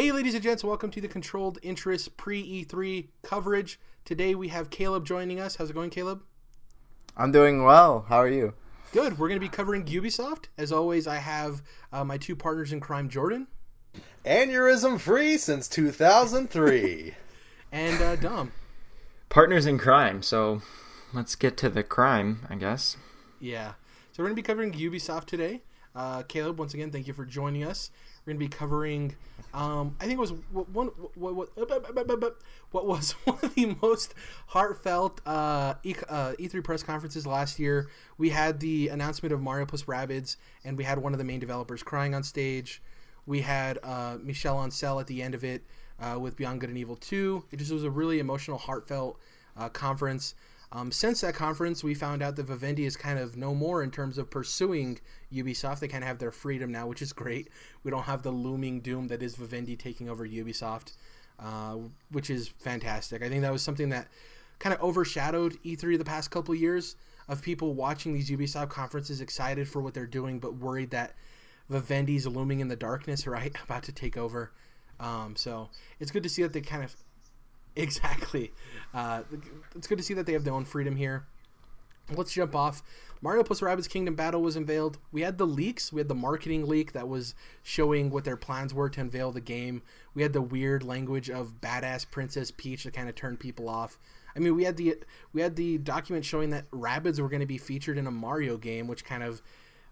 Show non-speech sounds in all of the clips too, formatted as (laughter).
Hey, ladies and gents, welcome to the Controlled Interest pre E3 coverage. Today we have Caleb joining us. How's it going, Caleb? I'm doing well. How are you? Good. We're going to be covering Ubisoft. As always, I have uh, my two partners in crime, Jordan. Aneurysm free since 2003. (laughs) and uh, Dom. Partners in crime. So let's get to the crime, I guess. Yeah. So we're going to be covering Ubisoft today. Uh, Caleb, once again, thank you for joining us. Going to be covering, um, I think it was one, what, what, what was (laughs) one of the most heartfelt uh, e, uh, E3 press conferences last year. We had the announcement of Mario plus Rabbids, and we had one of the main developers crying on stage. We had uh, Michel Ancel at the end of it uh, with Beyond Good and Evil 2. It just was a really emotional, heartfelt uh, conference. Um, since that conference, we found out that Vivendi is kind of no more in terms of pursuing Ubisoft. They kind of have their freedom now, which is great. We don't have the looming doom that is Vivendi taking over Ubisoft, uh, which is fantastic. I think that was something that kind of overshadowed E3 the past couple of years of people watching these Ubisoft conferences excited for what they're doing, but worried that Vivendi's looming in the darkness, right? (laughs) About to take over. Um, so it's good to see that they kind of (laughs) Exactly. Uh, it's good to see that they have their own freedom here. Let's jump off. Mario plus Rabbids Kingdom Battle was unveiled. We had the leaks. We had the marketing leak that was showing what their plans were to unveil the game. We had the weird language of badass Princess Peach that kind of turned people off. I mean, we had the we had the document showing that Rabbids were going to be featured in a Mario game, which kind of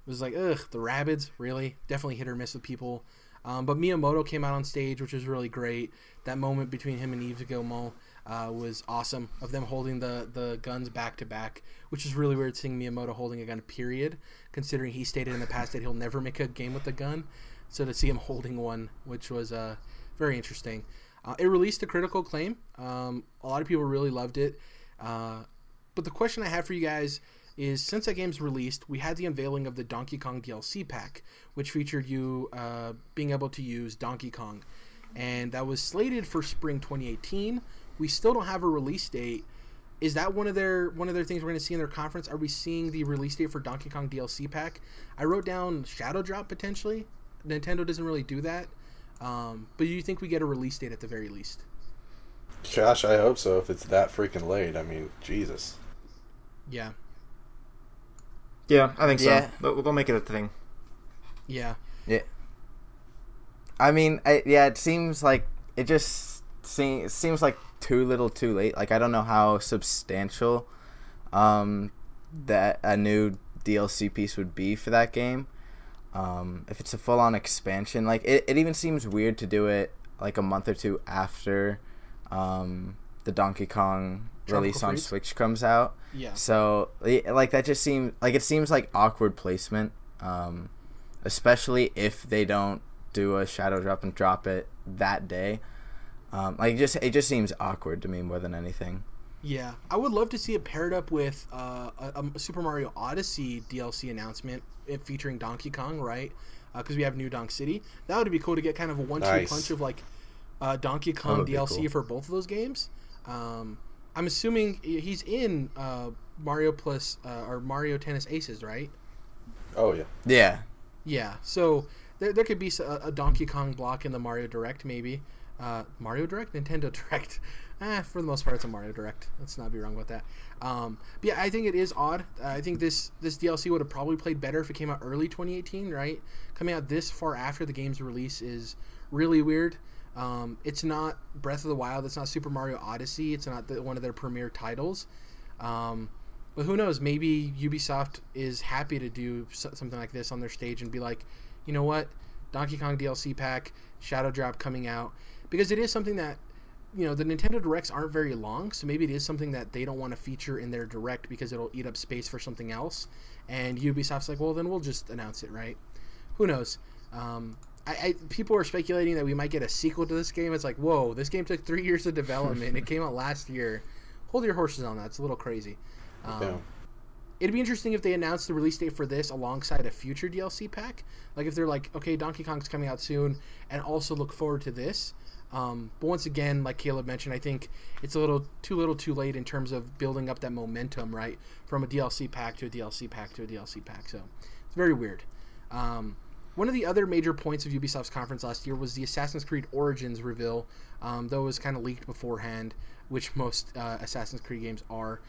was like, ugh, the Rabbids, really? Definitely hit or miss with people. Um, but Miyamoto came out on stage, which was really great. That moment between him and Yves Guillemot uh, was awesome. Of them holding the the guns back to back, which is really weird seeing Miyamoto holding a gun. Period, considering he stated in the past that he'll never make a game with a gun. So to see him holding one, which was uh, very interesting. Uh, it released a critical acclaim. Um, a lot of people really loved it. Uh, but the question I have for you guys is since that game's released, we had the unveiling of the Donkey Kong DLC pack, which featured you uh, being able to use Donkey Kong. And that was slated for spring 2018. We still don't have a release date. Is that one of their one of their things we're going to see in their conference? Are we seeing the release date for Donkey Kong DLC pack? I wrote down Shadow Drop potentially. Nintendo doesn't really do that, um, but do you think we get a release date at the very least? Gosh, I hope so. If it's that freaking late, I mean, Jesus. Yeah, yeah, I think so. Yeah. But we'll make it a thing. Yeah. Yeah. I mean, I, yeah, it seems like it just seems seems like too little, too late. Like I don't know how substantial um, that a new DLC piece would be for that game. Um, if it's a full on expansion, like it, it even seems weird to do it like a month or two after um, the Donkey Kong release on Switch comes out. Yeah. So like that just seems like it seems like awkward placement, um, especially if they don't do a shadow drop and drop it that day. Um, like just it just seems awkward to me more than anything. Yeah, I would love to see it paired up with uh, a, a, Super Mario Odyssey DLC announcement featuring Donkey Kong, right? Because uh, we have New Donk City. That would be cool to get kind of a one-two nice. punch of like uh, Donkey Kong DLC cool. for both of those games. Um, I'm assuming he's in uh, Mario plus uh, or Mario Tennis Aces, right? Oh yeah. Yeah. Yeah. So there, there could be a, a Donkey Kong block in the Mario Direct, maybe. Uh, Mario Direct, Nintendo (laughs) Direct. eh, for the most part, it's a Mario Direct. Let's not be wrong about that. Um, but yeah, I think it is odd. Uh, I think this this DLC would have probably played better if it came out early 2018, right? Coming out this far after the game's release is really weird. Um, it's not Breath of the Wild. It's not Super Mario Odyssey. It's not the, one of their premier titles. Um, but who knows? Maybe Ubisoft is happy to do something like this on their stage and be like, you know what, Donkey Kong DLC pack, Shadow Drop coming out, because it is something that you know the Nintendo Directs aren't very long, so maybe it is something that they don't want to feature in their Direct because it'll eat up space for something else. And Ubisoft's like, well, then we'll just announce it, right? Who knows? Um, I, I, people are speculating that we might get a sequel to this game. It's like, whoa, this game took three (laughs) years of development. it came out last year. Hold your horses on that. It's a little crazy. Um, yeah. It'd be interesting if they announced the release date for this alongside a future DLC pack. Like if they're like, okay, Donkey Kong's coming out soon, and also look forward to this. Um, but once again, like Caleb mentioned, I think it's a little too little, too late in terms of building up that momentum, right, from a DLC pack to a DLC pack to a DLC pack. So it's very weird. Um, one of the other major points of Ubisoft's conference last year was the Assassin's Creed Origins reveal, um, though it was kind of leaked beforehand, which most uh, Assassin's Creed games are.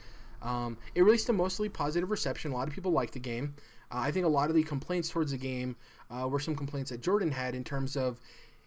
Um, it released a mostly positive reception. A lot of people liked the game. Uh, I think a lot of the complaints towards the game uh, were some complaints that Jordan had in terms of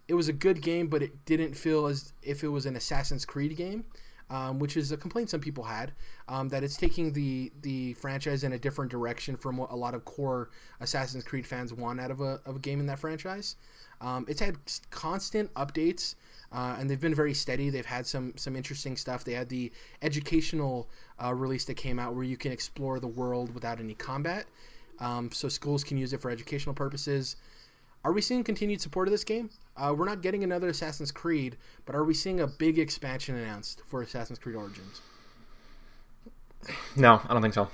it was a good game, but it didn't feel as if it was an Assassin's Creed game. Um, which is a complaint some people had um, that it's taking the the franchise in a different direction from what a lot of core Assassin's Creed fans want out of a, of a game in that franchise. Um, it's had constant updates. Uh, and they've been very steady. They've had some some interesting stuff. They had the educational uh, release that came out where you can explore the world without any combat, um, so schools can use it for educational purposes. Are we seeing continued support of this game? Uh, we're not getting another Assassin's Creed, but are we seeing a big expansion announced for Assassin's Creed Origins? No, I don't think so.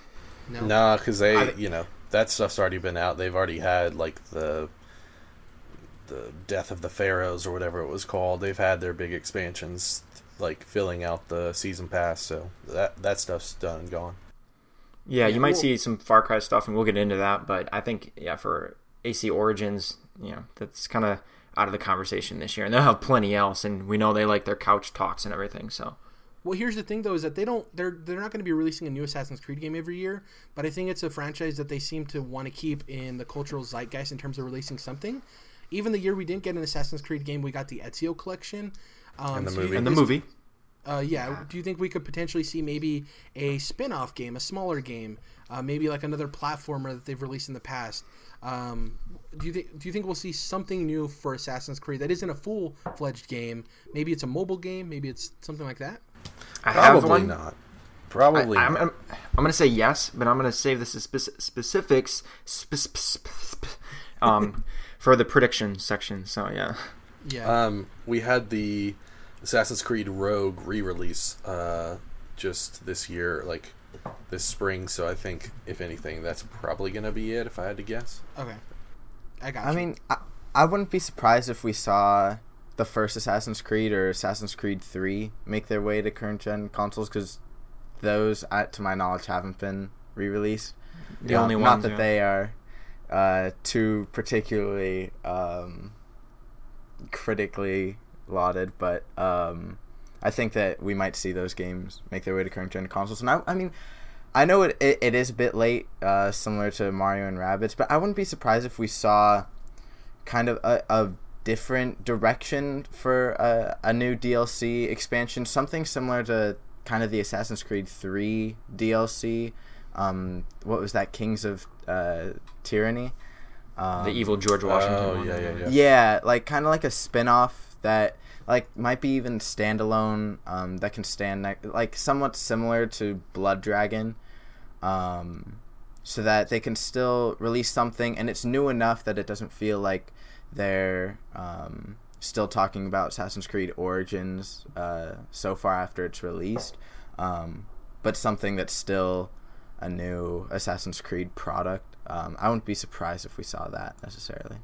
No. Nah, because they, I- you know, that stuff's already been out. They've already had like the the death of the pharaohs or whatever it was called. They've had their big expansions, like filling out the season pass. So that that stuff's done and gone. Yeah, Yeah, you might well- see some Far Cry stuff, and we'll get into that. But I think, yeah, for AC Origins, you know, that's kind of out of the conversation this year, and they'll have plenty else. And we know they like their couch talks and everything. So Well, here's the thing though: is that they don't they're they're not going to be releasing a new Assassin's Creed game every year. But I think it's a franchise that they seem to want to keep in the cultural zeitgeist in terms of releasing something. Even the year we didn't get an Assassin's Creed game, we got the Ezio collection. Um, And the so movie. think and the movie, Uh, yeah. Do you think we could potentially see maybe a spin-off game, a smaller game, uh, maybe like another platformer that they've released in the past? Um, do you think Do you think we'll see something new for Assassin's Creed that isn't a full-fledged game? Maybe it's a mobile game. Maybe it's something like that. I have Probably one. not. Probably I, am not. I'm, I'm going to say yes, but I'm going to save the spec- specifics spe- spe- spe- spe- um, (laughs) for the prediction section. So yeah, Yeah. Um, we had the Assassin's Creed Rogue re-release uh, just this year, like this spring. So I think, if anything, that's probably gonna be it. If I had to guess. okay. I got. I you. mean, I, I wouldn't be surprised if we saw the first Assassin's Creed or Assassin's Creed 3 make their way to current gen consoles because those, uh, to my knowledge, haven't been re released. the only Not that yeah. they are uh, too particularly um, critically lauded, but um, I think that we might see those games make their way to current gen consoles. And I, I mean, I know it, it, it is a bit late, uh, similar to Mario and Rabbids, but I wouldn't be surprised if we saw kind of a, a different direction for a, a new DLC expansion, something similar to kind of the Assassin's Creed 3 DLC. Um, what was that? Kings of uh, Tyranny? Um, the evil George Washington. Oh one. yeah, yeah, yeah. yeah, like kind of like a spin-off that like might be even standalone um, that can stand ne- like somewhat similar to Blood Dragon um, so that they can still release something and it's new enough that it doesn't feel like they're um, still talking about Assassin's Creed Origins uh, so far after it's released um, but something that's still a new Assassin's Creed product um, I wouldn't be surprised if we saw that necessarily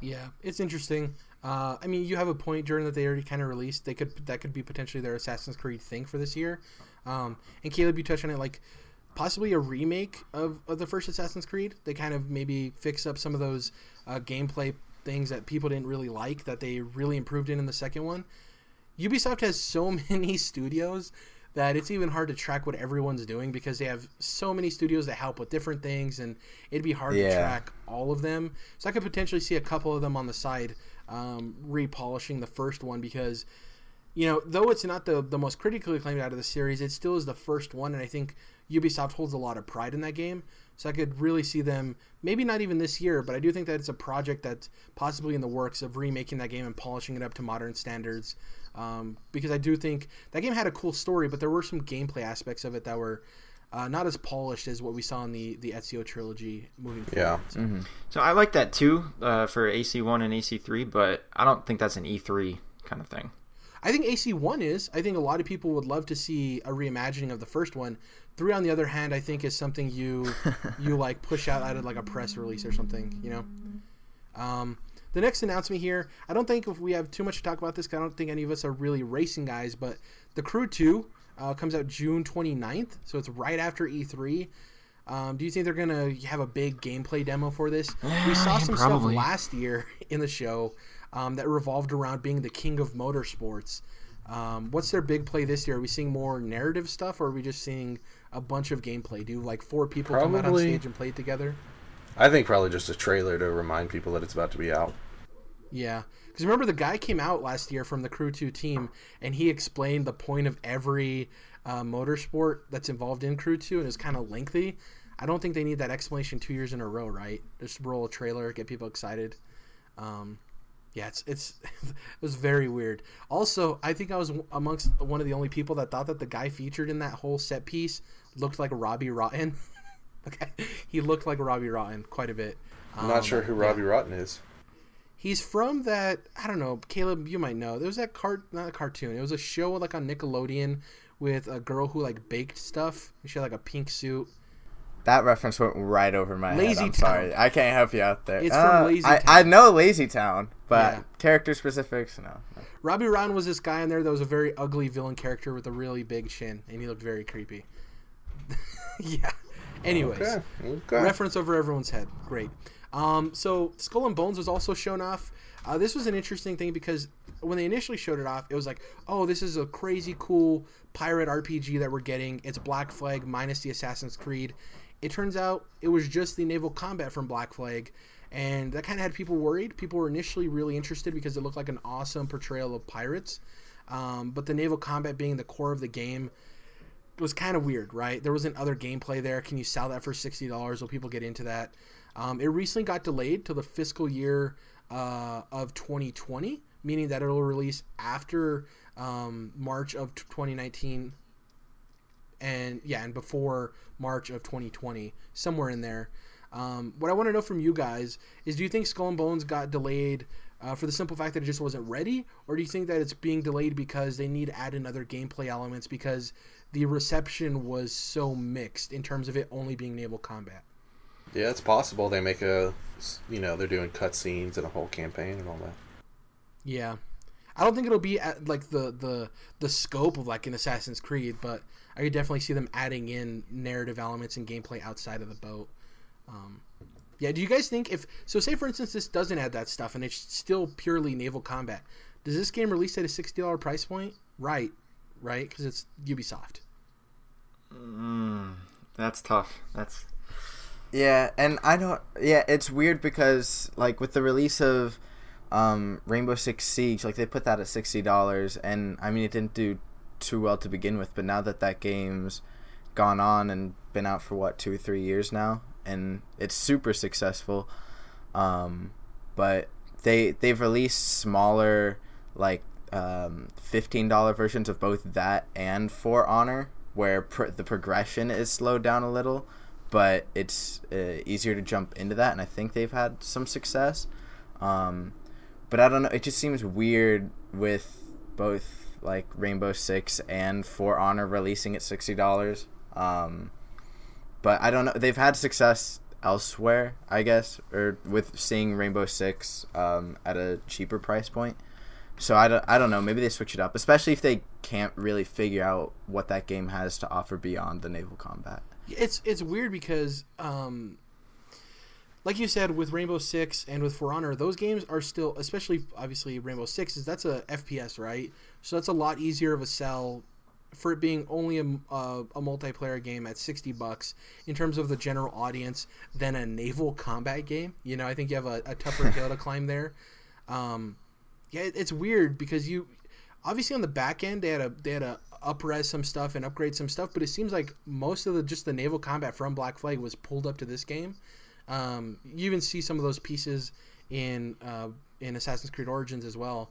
Yeah, it's interesting. Uh, I mean, you have a point, Jordan, that they already kind of released. They could that could be potentially their Assassin's Creed thing for this year. Um, and Caleb, you touched on it, like possibly a remake of, of the first Assassin's Creed. They kind of maybe fix up some of those uh, gameplay things that people didn't really like that they really improved in in the second one. Ubisoft has so (laughs) many studios that it's even hard to track what everyone's doing because they have so many studios that help with different things and it'd be hard to track all of them. So I could potentially see a couple of them on the side um, repolishing the first one because you know, though it's not the the most critically acclaimed out of the series, it still is the first one, and I think Ubisoft holds a lot of pride in that game. So I could really see them, maybe not even this year, but I do think that it's a project that's possibly in the works of remaking that game and polishing it up to modern standards. Um, because I do think that game had a cool story, but there were some gameplay aspects of it that were uh, not as polished as what we saw in the the Ezio trilogy moving forward. Yeah. So, So I like that too uh, for AC1 and AC3, but I don't think that's an E3 kind of thing. I think AC1 is. I think a lot of people would love to see a reimagining of the first one. Three, on the other hand, I think is something you (laughs) you like push out out of like a press release or something. You know. Um, the next announcement here, I don't think if we have too much to talk about this. 'cause I don't think any of us are really racing guys, but the Crew 2 uh, comes out June 29th, so it's right after E3. Um, do you think they're gonna have a big gameplay demo for this? (gasps) We saw yeah, some probably. stuff last year (laughs) in the show um, that revolved around being the king of motorsports. Um, what's their big play this year? Are we seeing more narrative stuff, or are we just seeing a bunch of gameplay? Do like four people come out on stage and play it together? I think probably just a trailer to remind people that it's about to be out. Yeah, because remember the guy came out last year from the Crew Two team, and he explained the point of every uh, motorsport that's involved in Crew Two, and it's kind of lengthy. I don't think they need that explanation two years in a row, right? Just roll a trailer, get people excited. Um, yeah, it's it's (laughs) it was very weird. Also, I think I was amongst one of the only people that thought that the guy featured in that whole set piece looked like Robbie Rotten. (laughs) okay, he looked like Robbie Rotten quite a bit. I'm not Um, sure who yeah. Robbie Rotten is. He's from that I don't know, Caleb. You might know. There was that cart, not a cartoon. It was a show like on Nickelodeon with a girl who like baked stuff. She had like a pink suit. That reference went right over my Lazy head. I'm Town. sorry. I can't help you out there. It's Uh, from Lazy I, Town. I know Lazy Town, but Yeah. character specifics, no. no. Robbie Rotten was this guy in there that was a very ugly villain character with a really big chin, and he looked very creepy. (laughs) yeah. Anyways, Okay. Okay. reference over everyone's head. Great. Um, so Skull and Bones was also shown off. Uh, this was an interesting thing because when they initially showed it off, it was like, oh, this is a crazy cool pirate RPG that we're getting. It's Black Flag minus the Assassin's Creed. It turns out it was just the naval combat from Black Flag. And that kind of had people worried. People were initially really interested because it looked like an awesome portrayal of pirates. Um, but the naval combat being the core of the game, was kind of weird, right? There wasn't other gameplay there. Can you sell that for sixty dollars? Will people get into that? Um, it recently got delayed to the fiscal year uh, of 2020, meaning that it'll release after um, March of 2019, and yeah, and before March of 2020, somewhere in there. Um, what I want to know from you guys is: Do you think Skull and Bones got delayed uh, for the simple fact that it just wasn't ready, or do you think that it's being delayed because they need to add in other gameplay elements because the reception was so mixed in terms of it only being naval combat? Yeah, it's possible they make a, you know, they're doing cutscenes and a whole campaign and all that. Yeah, I don't think it'll be at like the the the scope of like an Assassin's Creed, but I could definitely see them adding in narrative elements and gameplay outside of the boat. Um, yeah, do you guys think if so? Say for instance, this doesn't add that stuff and it's still purely naval combat. Does this game release at a sixty dollar price point? Right, right, because it's Ubisoft. Mm, that's tough. That's Yeah, and I don't. Yeah, it's weird because like with the release of um, Rainbow Six Siege, like they put that at sixty dollars, and I mean it didn't do too well to begin with, but now that that game's gone on and been out for what two or three years now, and it's super successful. Um, but they they've released smaller like um, fifteen dollar versions of both that and For Honor, where pr- the progression is slowed down a little, but it's uh, easier to jump into that, and I think they've had some success. Um, but I don't know. It just seems weird with both like Rainbow Six and For Honor releasing at sixty dollars. Um, but I don't know. They've had success elsewhere, I guess, or with seeing Rainbow Six um, at a cheaper price point. So I don't, I don't know. Maybe they switch it up, especially if they can't really figure out what that game has to offer beyond the naval combat. It's it's weird because, um, like you said, with Rainbow Six and with For Honor, those games are still, especially obviously Rainbow Six is that's a FPS, right? So that's a lot easier of a sell for it being only a, a, a multiplayer game at 60 bucks in terms of the general audience than a naval combat game. You know, I think you have a, a tougher (laughs) hill to climb there. Um, yeah, it, it's weird because you obviously on the back end they had a they had to upres some stuff and upgrade some stuff, but it seems like most of the just the naval combat from Black Flag was pulled up to this game. Um, you even see some of those pieces in uh, in Assassin's Creed Origins as well.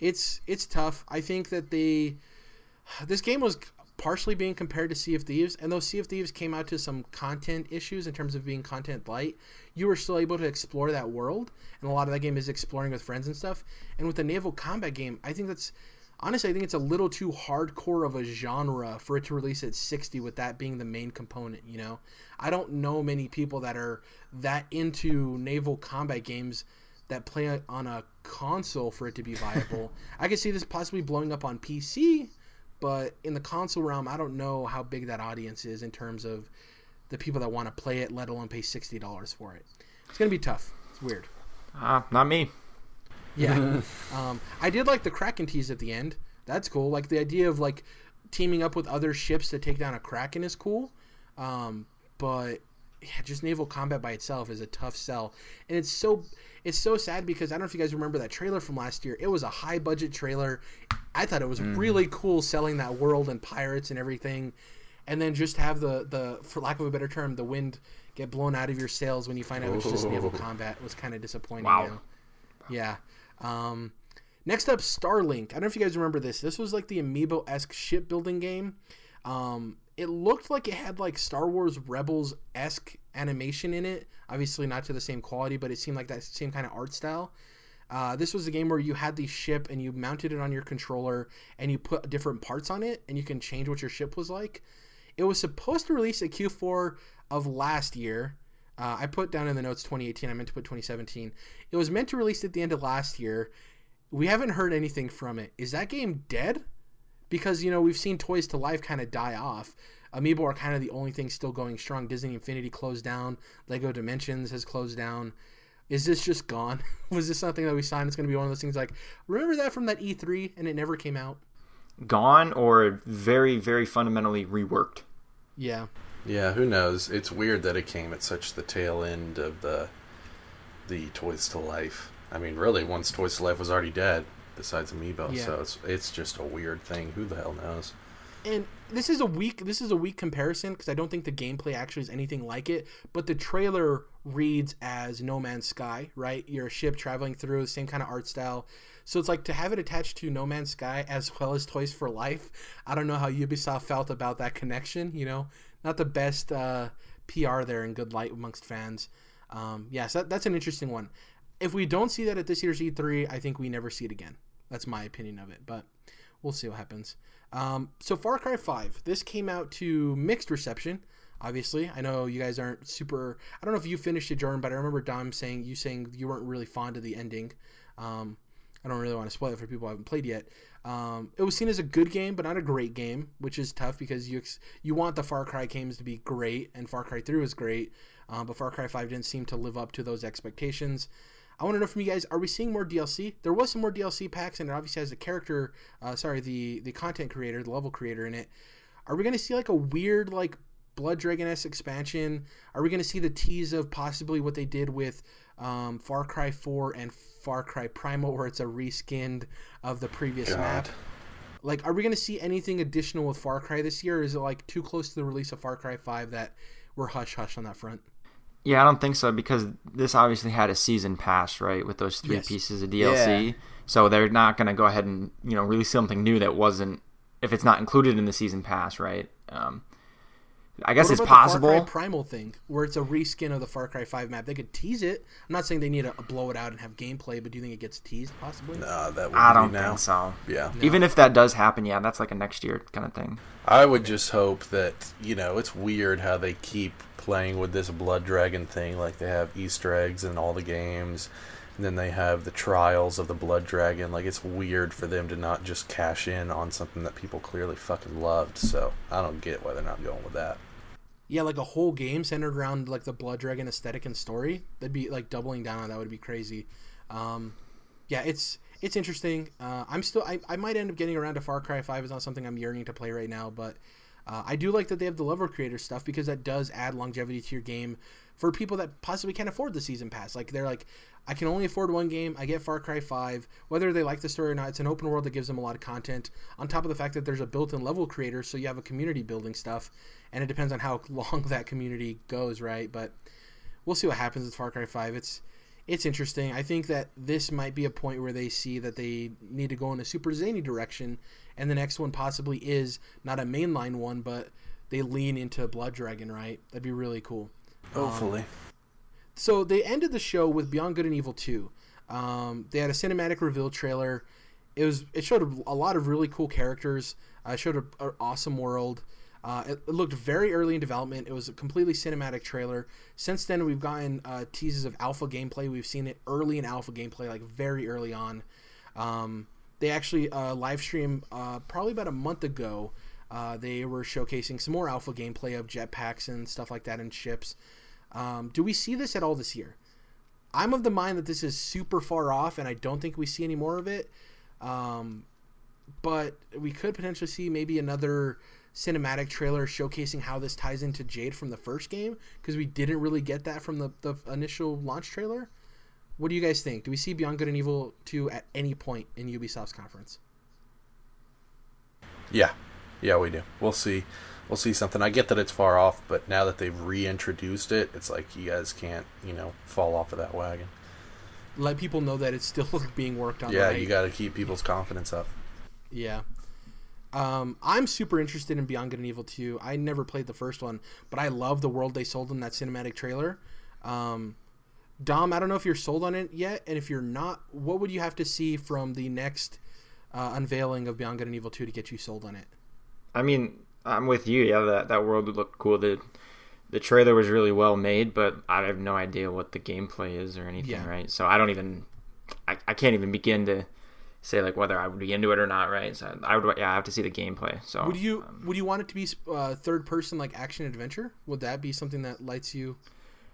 It's it's tough. I think that they (sighs) this game was partially being compared to Sea of Thieves, and though Sea of Thieves came out to some content issues in terms of being content light, you were still able to explore that world, and a lot of that game is exploring with friends and stuff. And with the naval combat game, I think that's honestly, I think it's a little too hardcore of a genre for it to release at 60 with that being the main component, you know? I don't know many people that are that into naval combat games that play on a console for it to be viable. (laughs) I could see this possibly blowing up on PC, but in the console realm, I don't know how big that audience is in terms of the people that want to play it, let alone pay sixty dollars for it. It's gonna be tough. It's weird. Ah, not me. Yeah. (laughs) (laughs) um, I did like the Kraken tease at the end. That's cool. Like the idea of like teaming up with other ships to take down a Kraken is cool. Um, but yeah, just naval combat by itself is a tough sell, and it's so it's so sad because I don't know if you guys remember that trailer from last year. It was a high budget trailer. I thought it was really cool selling that world and pirates and everything, and then just have the the for lack of a better term, the wind get blown out of your sails when you find out it's just naval Oh. combat was kind of disappointing. Wow. Yeah. Um, next up, Starlink. I don't know if you guys remember this. This was like the Amiibo esque shipbuilding game. Um, it looked like it had like Star Wars Rebels esque animation in it. Obviously, not to the same quality, but it seemed like that same kind of art style. Uh, this was a game where you had the ship and you mounted it on your controller and you put different parts on it and you can change what your ship was like. It was supposed to release at Q4 of last year. Uh, I put down in the notes 2018. I meant to put 2017. It was meant to release at the end of last year. We haven't heard anything from it. Is that game dead? Because you know we've seen Toys to Life kind of die off. Amiibo are kind of the only thing still going strong. Disney Infinity closed down. Lego Dimensions has closed down. Is this just gone? (laughs) Was this something that we signed? It's going to be one of those things like remember that from that E3 and it never came out. Gone or very, very fundamentally reworked. Yeah, Yeah, who knows? It's weird that it came at such the tail end of the the Toys to Life. I mean, really, once Toys to Life was already dead, besides Amiibo, Yeah. so it's it's just a weird thing. Who the hell knows? and this is a weak this is a weak comparison because I don't think the gameplay actually is anything like it. But the trailer reads as No Man's Sky, right? You're a ship traveling through the same kind of art style. So it's like to have it attached to No Man's Sky as well as Toys for Life. I don't know how Ubisoft felt about that connection. You know, not the best uh, PR there in good light amongst fans. Um, yes, that, that's an interesting one. If we don't see that at this year's E3, I think we never see it again. That's my opinion of it, but we'll see what happens. Um, so Far Cry 5, this came out to mixed reception. Obviously, I know you guys aren't super. I don't know if you finished it, Jordan, but I remember Dom saying you saying you weren't really fond of the ending. Um, I don't really want to spoil it for people who haven't played yet. Um, it was seen as a good game, but not a great game, which is tough because you ex- you want the Far Cry games to be great, and Far Cry 3 was great, um, but Far Cry 5 didn't seem to live up to those expectations. I want to know from you guys: Are we seeing more DLC? There was some more DLC packs, and it obviously has the character, uh, sorry, the the content creator, the level creator in it. Are we going to see like a weird like Blood Dragon S expansion? Are we going to see the tease of possibly what they did with um, Far Cry 4 and Far Cry Primal, where it's a reskinned of the previous God. map? Like, are we going to see anything additional with Far Cry this year? Or is it like too close to the release of Far Cry 5 that we're hush hush on that front? Yeah, I don't think so because this obviously had a season pass, right, with those three Yes. pieces of DLC. Yeah. So they're not going to go ahead and you know release something new that wasn't if it's not included in the season pass, right? Um, I guess What it's about the Far possible. Cry Primal thing, where it's a reskin of the Far Cry 5 map. They could tease it. I'm not saying they need to blow it out and have gameplay, but do you think it gets teased possibly? Nah, that would I don't now. think so. Yeah. Even if that does happen, yeah, that's like a next year kind of thing. I would just hope that you know it's weird how they keep playing with this blood dragon thing. Like they have Easter eggs in all the games, and then they have the trials of the blood dragon. Like it's weird for them to not just cash in on something that people clearly fucking loved. So I don't get why they're not going with that. Yeah, like a whole game centered around like the Blood Dragon aesthetic and story. That'd be like doubling down on that would be crazy. Um, yeah, it's it's interesting. Uh, I'm still I, I might end up getting around to Far Cry Five. It's not something I'm yearning to play right now, but uh, I do like that they have the level creator stuff because that does add longevity to your game for people that possibly can't afford the season pass. Like they're like, I can only afford one game. I get Far Cry Five, whether they like the story or not. It's an open world that gives them a lot of content. On top of the fact that there's a built-in level creator, so you have a community building stuff, and it depends on how (laughs) long that community goes, right? But we'll see what happens with Far Cry Five. It's it's interesting. I think that this might be a point where they see that they need to go in a super zany direction, and the next one possibly is not a mainline one, but they lean into Blood Dragon, right? That'd be really cool. Um, Hopefully. So they ended the show with Beyond Good and Evil 2. Um, they had a cinematic reveal trailer. It was it showed a, a lot of really cool characters. Uh, it showed an awesome world. Uh, it, it looked very early in development. It was a completely cinematic trailer. Since then, we've gotten uh, teases of alpha gameplay. We've seen it early in alpha gameplay, like very early on. Um, they actually uh, live stream uh, probably about a month ago. Uh, they were showcasing some more alpha gameplay of jetpacks and stuff like that and ships. Um, do we see this at all this year? I'm of the mind that this is super far off, and I don't think we see any more of it. Um, but we could potentially see maybe another cinematic trailer showcasing how this ties into Jade from the first game because we didn't really get that from the, the initial launch trailer. What do you guys think? Do we see Beyond Good and Evil 2 at any point in Ubisoft's conference? Yeah, yeah, we do. We'll see. We'll see something. I get that it's far off, but now that they've reintroduced it, it's like you guys can't, you know, fall off of that wagon. Let people know that it's still (laughs) being worked on. Yeah, right? you got to keep people's confidence up. Yeah. Um, I'm super interested in Beyond Good and Evil 2. I never played the first one, but I love the world they sold in that cinematic trailer. Um, Dom, I don't know if you're sold on it yet, and if you're not, what would you have to see from the next uh, unveiling of Beyond Good and Evil 2 to get you sold on it? I mean, I'm with you. Yeah, that that world would look cool. The the trailer was really well made, but I have no idea what the gameplay is or anything, Yeah. right? So I don't even, I, I can't even begin to say like whether I would be into it or not, right? So I would, yeah, I have to see the gameplay. So Would you would you want it to be uh, third person like action adventure? Would that be something that lights you?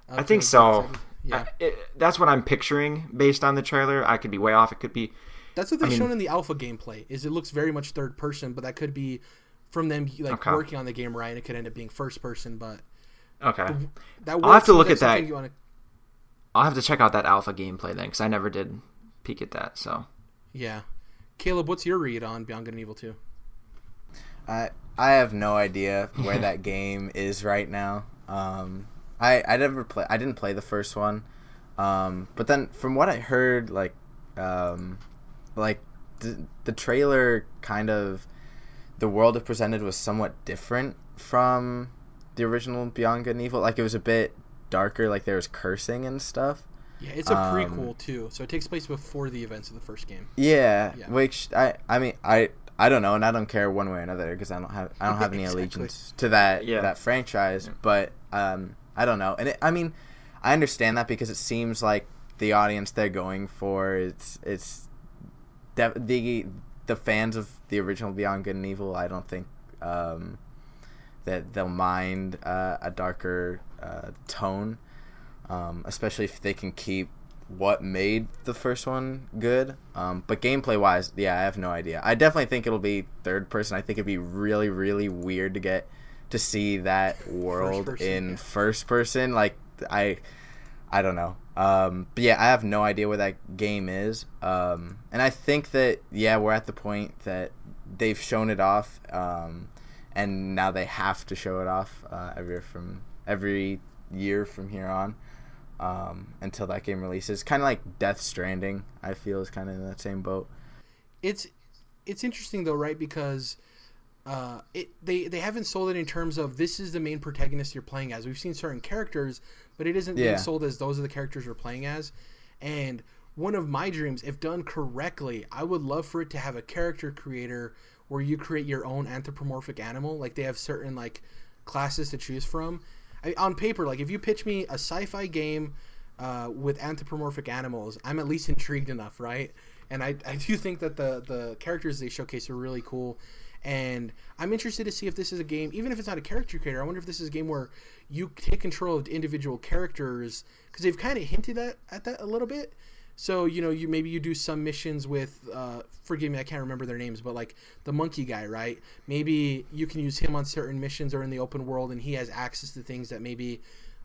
up I think so. Yeah, I- it, that's what I'm picturing based on the trailer. I could be way off. It could be. that's what they've I mean- shown in the alpha gameplay. Is it looks very much third person, but that could be from them like Okay. working on the game right. It could end up being first person, but Okay, that I'll have to look at that. You wanna, I'll have to check out that alpha gameplay then because I never did peek at that. So yeah, Caleb, what's your read on Beyond Good and Evil Two? I I have no idea where that (laughs) game is right now. Um, I I never play. I didn't play the first one. Um, but then from what I heard, like, um, like the the trailer kind of the world it presented was somewhat different from the original Beyond Good and Evil. Like it was a bit darker. Like there was cursing and stuff. Yeah, it's a Um, prequel too, so it takes place before the events of the first game. Yeah, Yeah. which I I mean I I don't know, and I don't care one way or another because I don't have I don't (laughs) have any Exactly. allegiance to that Yeah. that franchise. But um, I don't know, and it, I mean, I understand that because it seems like the audience they're going for it's it's def- the the fans of the original Beyond Good and Evil. I don't think um, that they'll mind uh, a darker uh, tone, um, especially if they can keep what made the first one good. Um, but gameplay wise, yeah, I have no idea. I definitely think it'll be third person. I think it'd be really, really weird to get to see that world person, in yeah. first person. Like I, I don't know. Um, but yeah, I have no idea where that game is. Um, and I think that yeah, we're at the point that they've shown it off, um, and now they have to show it off uh, every from every year from here on um, until that game releases. Kind of like Death Stranding, I feel is kind of in that same boat. it's it's interesting though, right? Because uh, it they they haven't sold it in terms of this is the main protagonist you're playing as. We've seen certain characters, but it isn't being sold as those are the characters you're playing as. And one of my dreams, if done correctly, I would love for it to have a character creator where you create your own anthropomorphic animal. Like they have certain like classes to choose from. I, on paper, like if you pitch me a sci-fi game uh, with anthropomorphic animals, I'm at least intrigued enough, right? And I, I do think that the the characters they showcase are really cool. And I'm interested to see if this is a game, even if it's not a character creator. I wonder if this is a game where you take control of individual characters because they've kind of hinted at, at that a little bit. So you know, you maybe you do some missions with, uh, forgive me, I can't remember their names, but like the monkey guy, right? Maybe you can use him on certain missions or in the open world, and he has access to things that maybe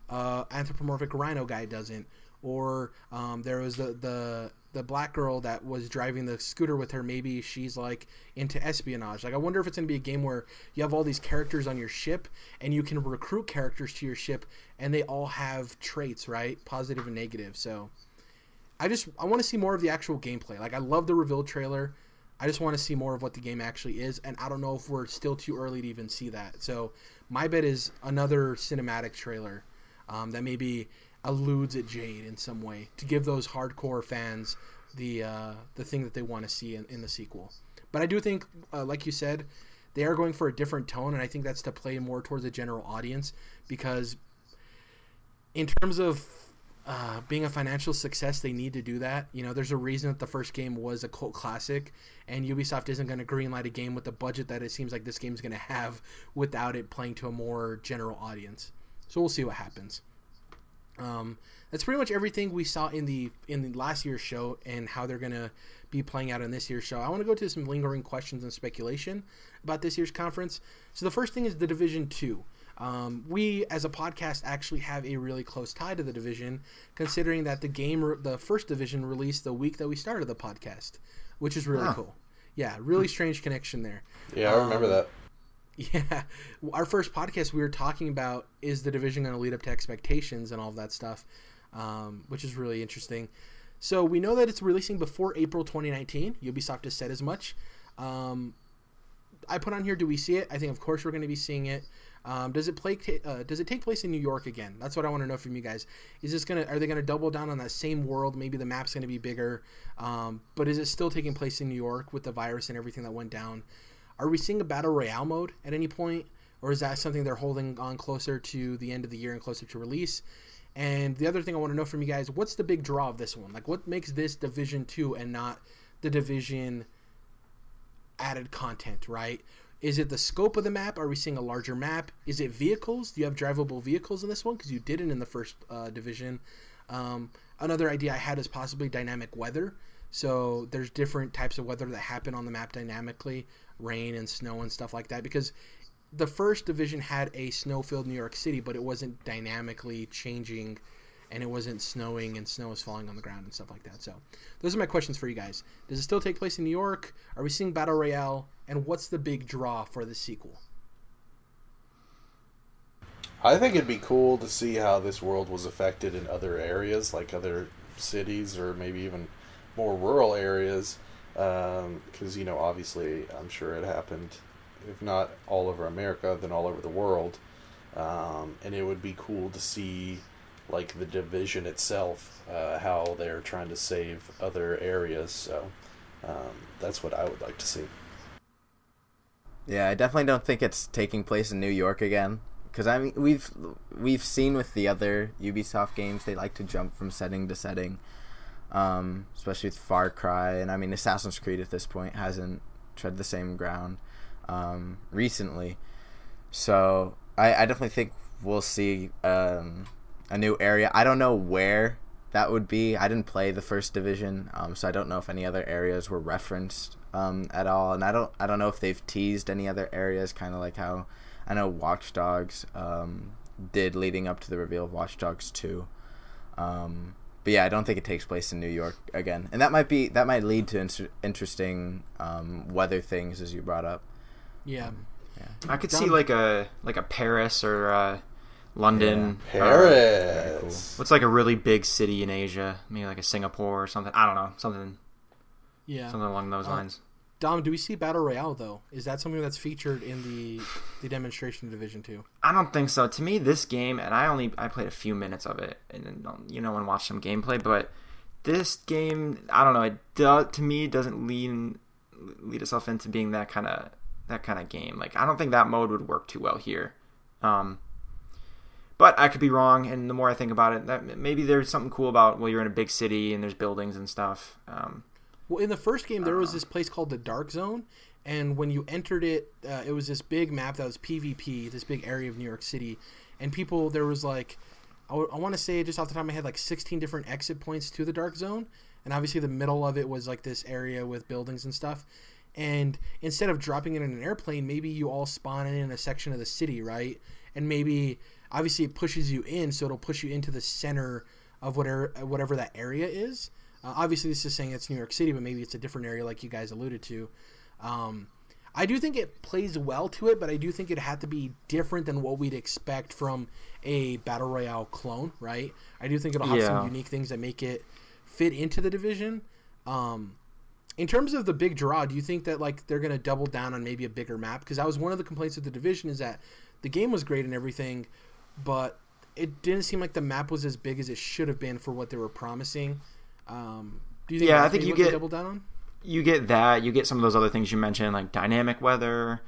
uh, anthropomorphic rhino guy doesn't. Or um, there was the, the the black girl that was driving the scooter with her. Maybe she's like into espionage. Like I wonder if it's gonna be a game where you have all these characters on your ship, and you can recruit characters to your ship, and they all have traits, right? Positive and negative. So. I just I want to see more of the actual gameplay. Like I love the reveal trailer. I just want to see more of what the game actually is, and I don't know if we're still too early to even see that. So my bet is another cinematic trailer um, that maybe alludes at Jade in some way to give those hardcore fans the uh, the thing that they want to see in, in the sequel. But I do think, uh, like you said, they are going for a different tone, and I think that's to play more towards the general audience because in terms of uh, being a financial success, they need to do that. You know, there's a reason that the first game was a cult classic, and Ubisoft isn't going to greenlight a game with the budget that it seems like this game's going to have without it playing to a more general audience. So we'll see what happens. Um, that's pretty much everything we saw in the in the last year's show and how they're going to be playing out in this year's show. I want to go to some lingering questions and speculation about this year's conference. So the first thing is the Division Two. Um, we, as a podcast, actually have a really close tie to the division, considering that the game, the first division, released the week that we started the podcast, which is really Huh. cool. Yeah, really strange connection there. Yeah, I remember Um, that. (laughs) Yeah, our first podcast we were talking about is the division going to lead up to expectations and all of that stuff, um, which is really interesting. So we know that it's releasing before April 2019. Ubisoft has said as much. Um, I put on here, do we see it? I think of course we're going to be seeing it. Um, does it play? Uh, does it take place in New York again? That's what I want to know from you guys. Is this gonna? Are they gonna double down on that same world? Maybe the map's gonna be bigger, um, but is it still taking place in New York with the virus and everything that went down? Are we seeing a battle royale mode at any point, or is that something they're holding on closer to the end of the year and closer to release? And the other thing I want to know from you guys: what's the big draw of this one? Like, what makes this Division Two and not the Division added content? Right? Is it the scope of the map? Are we seeing a larger map? Is it vehicles? Do you have drivable vehicles in this one? Because you didn't in the first uh, division. Um, another idea I had is possibly dynamic weather. So there's different types of weather that happen on the map dynamically, rain and snow and stuff like that. Because the first division had a snow-filled New York City, but it wasn't dynamically changing, and it wasn't snowing and snow was falling on the ground and stuff like that. So those are my questions for you guys. Does it still take place in New York? Are we seeing battle royale? And what's the big draw for the sequel? I think it'd be cool to see how this world was affected in other areas, like other cities or maybe even more rural areas. Because, you know, obviously, I'm sure it happened, if not all over America, then all over the world. Um, and it would be cool to see, like, the division itself, uh, how they're trying to save other areas. So um, that's what I would like to see. Yeah, I definitely don't think it's taking place in New York again. Because I mean, we've we've seen with the other Ubisoft games, they like to jump from setting to setting, um, especially with Far Cry, and I mean Assassin's Creed at this point hasn't tread the same ground um, recently. So I, I definitely think we'll see um, a new area. I don't know where that would be. I didn't play the first division, um, so I don't know if any other areas were referenced um, at all, and I don't I don't know if they've teased any other areas, kind of like how I know Watch Dogs um, did leading up to the reveal of Watch Dogs Two. Um, but yeah, I don't think it takes place in New York again, and that might be that might lead to inter- interesting um, weather things as you brought up. Yeah. I could see like a like a Paris or uh, London. or- Paris! What's like a really big city in Asia? Maybe like a Singapore or something. I don't know. Something Yeah. something along those Uh, lines. Dom, do we see battle royale though? Is that something that's featured in the the demonstration of Division Two? I don't think so. To me, this game, and I only I played a few minutes of it, and um, you know and watched some gameplay, but this game, I don't know. It do, to me doesn't lean lead itself into being that kind of that kind of game. Like I don't think that mode would work too well here. Um, but I could be wrong, and the more I think about it, that maybe there's something cool about well, you're in a big city and there's buildings and stuff. Um, Well, in the first game, there was this place called the Dark Zone, and when you entered it, uh, it was this big map that was PvP, this big area of New York City, and people there was like, I, want to say just off the top of my head, like 16 different exit points to the Dark Zone, and obviously the middle of it was like this area with buildings and stuff. And instead of dropping it in an airplane, maybe you all spawn in a section of the city, right? And maybe obviously it pushes you in, so it'll push you into the center of whatever whatever that area is. Uh, obviously, this is saying it's New York City, but maybe it's a different area, like you guys alluded to. Um, I do think it plays well to it, but I do think it had to be different than what we'd expect from a battle royale clone, right? I do think it'll have Yeah. some unique things that make it fit into the division. Um, in terms of the big draw, do you think that like they're gonna double down on maybe a bigger map? Because that was one of the complaints of the division is that the game was great and everything, but it didn't seem like the map was as big as it should have been for what they were promising. Um, do you think? Yeah, I think you get- double down on. you get that you get some of those other things you mentioned like dynamic weather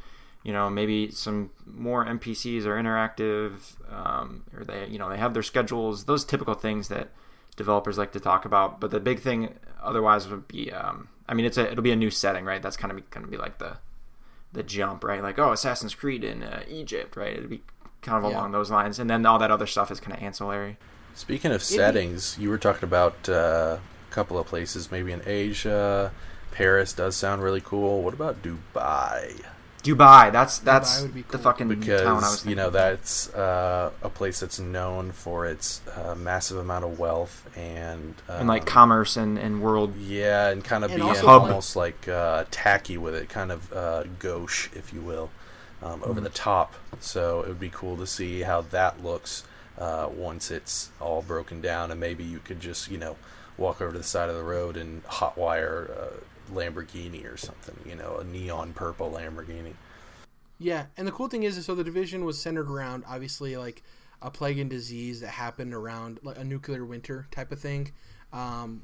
you know maybe some more npcs are interactive um, or they you know they have their schedules those typical things that developers like to talk about. But the big thing otherwise would be, um, I mean, it's a it'll be a new setting, right? That's kind of going to be like the the jump, right? Like oh, Assassin's Creed in uh, Egypt, right? It'd be kind of Yeah. along those lines, and then all that other stuff is kind of ancillary. Speaking of settings, you were talking about uh, a couple of places, maybe in Asia. Paris does sound really cool. What about Dubai? Dubai, that's that's would be the cool. fucking town I was Because thinking. you know that's uh, a place that's known for its uh, massive amount of wealth and um, and like commerce and, and world. yeah, and kind of And being also, almost like uh, tacky with it, kind of uh, gauche, if you will, um, over Mm. the top. So it would be cool to see how that looks uh, once it's all broken down, and maybe you could just you know walk over to the side of the road and hotwire a Lamborghini or something, you know, a neon purple Lamborghini. Yeah, and the cool thing is, so the division was centered around obviously like a plague and disease that happened around like a nuclear winter type of thing. Um,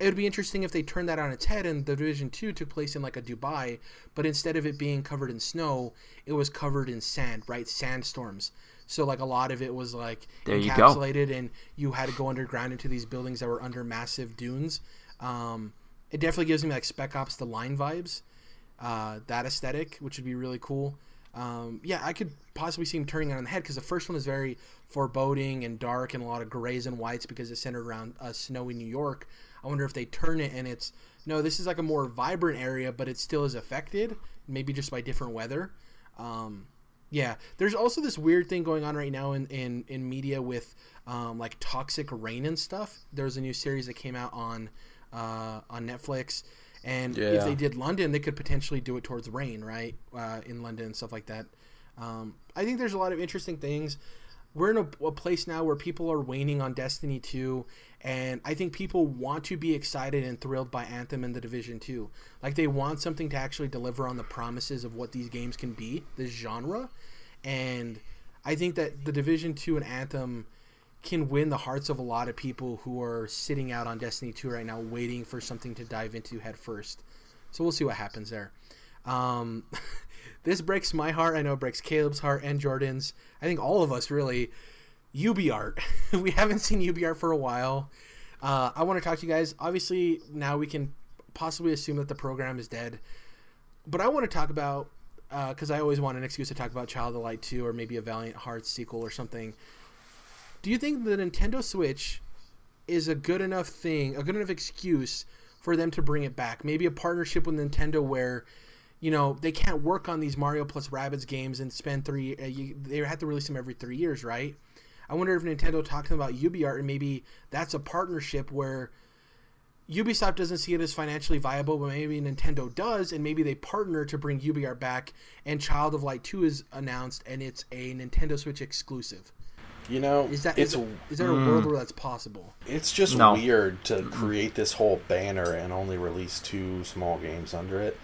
it would be interesting if they turned that on its head and the division two took place in like a Dubai, but instead of it being covered in snow, it was covered in sand, right? Sandstorms. So like a lot of it was like There you encapsulated, and you had to go underground into these buildings that were under massive dunes. Um, it definitely gives me like Spec Ops: The Line vibes uh, that aesthetic, which would be really cool. Um, yeah, I could possibly see him turning it on the head because the first one is very foreboding and dark and a lot of grays and whites because it's centered around uh, snowy New York. I wonder if they turn it and it's no, this is like a more vibrant area, but it still is affected, maybe just by different weather. Um, yeah, there's also this weird thing going on right now in in, in media with um, like toxic rain and stuff. There's a new series that came out on uh, on Netflix, and if they did London, they could potentially do it towards rain, right? Uh, in London and stuff like that. Um, I think there's a lot of interesting things. We're in a, a place now where people are waning on Destiny 2, and I think people want to be excited and thrilled by Anthem and the Division 2. Like they want something to actually deliver on the promises of what these games can be, this genre. And I think that the Division 2 and Anthem can win the hearts of a lot of people who are sitting out on Destiny 2 right now, waiting for something to dive into head first. So we'll see what happens there. Um, (laughs) this breaks my heart. I know it breaks Caleb's heart and Jordan's. I think all of us really. UB art. (laughs) we haven't seen UbiArt for a while. Uh, I want to talk to you guys. Obviously, now we can possibly assume that the program is dead. But I want to talk about because I always want an excuse to talk about Child of Light 2 or maybe a Valiant Hearts sequel or something. Do you think the Nintendo Switch is a good enough thing, a good enough excuse for them to bring it back? Maybe a partnership with Nintendo where, you know, they can't work on these Mario plus Rabbids games and spend three. Uh, you, they have to release them every three years, right? I wonder if Nintendo talked about UbiArt and maybe that's a partnership where Ubisoft doesn't see it as financially viable, but maybe Nintendo does, and maybe they partner to bring UbiArt back. And Child of Light Two is announced, and it's a Nintendo Switch exclusive. You know, Is that it's is, is there a world where that's possible? It's just No. weird to create this whole banner and only release two small games under it.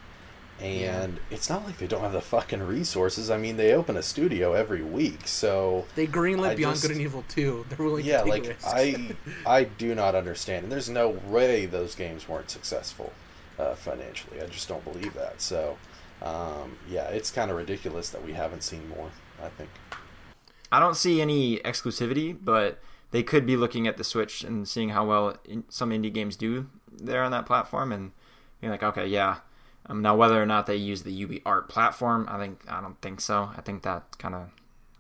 And it's not like they don't have the fucking resources. I mean, they open a studio every week, so They greenlit I Beyond just- Good and Evil too. (laughs) They're willing yeah, to take like risks. I, (laughs) I do not understand. And there's no way those games weren't successful uh, financially. I just don't believe that. So, um, yeah, it's kind of ridiculous that we haven't seen more. I think. I don't see any exclusivity, but they could be looking at the Switch and seeing how well in, some indie games do there on that platform, and being like, okay, yeah. Um, now, whether or not they use the UB Art platform, I think I don't think so. I think that kind of,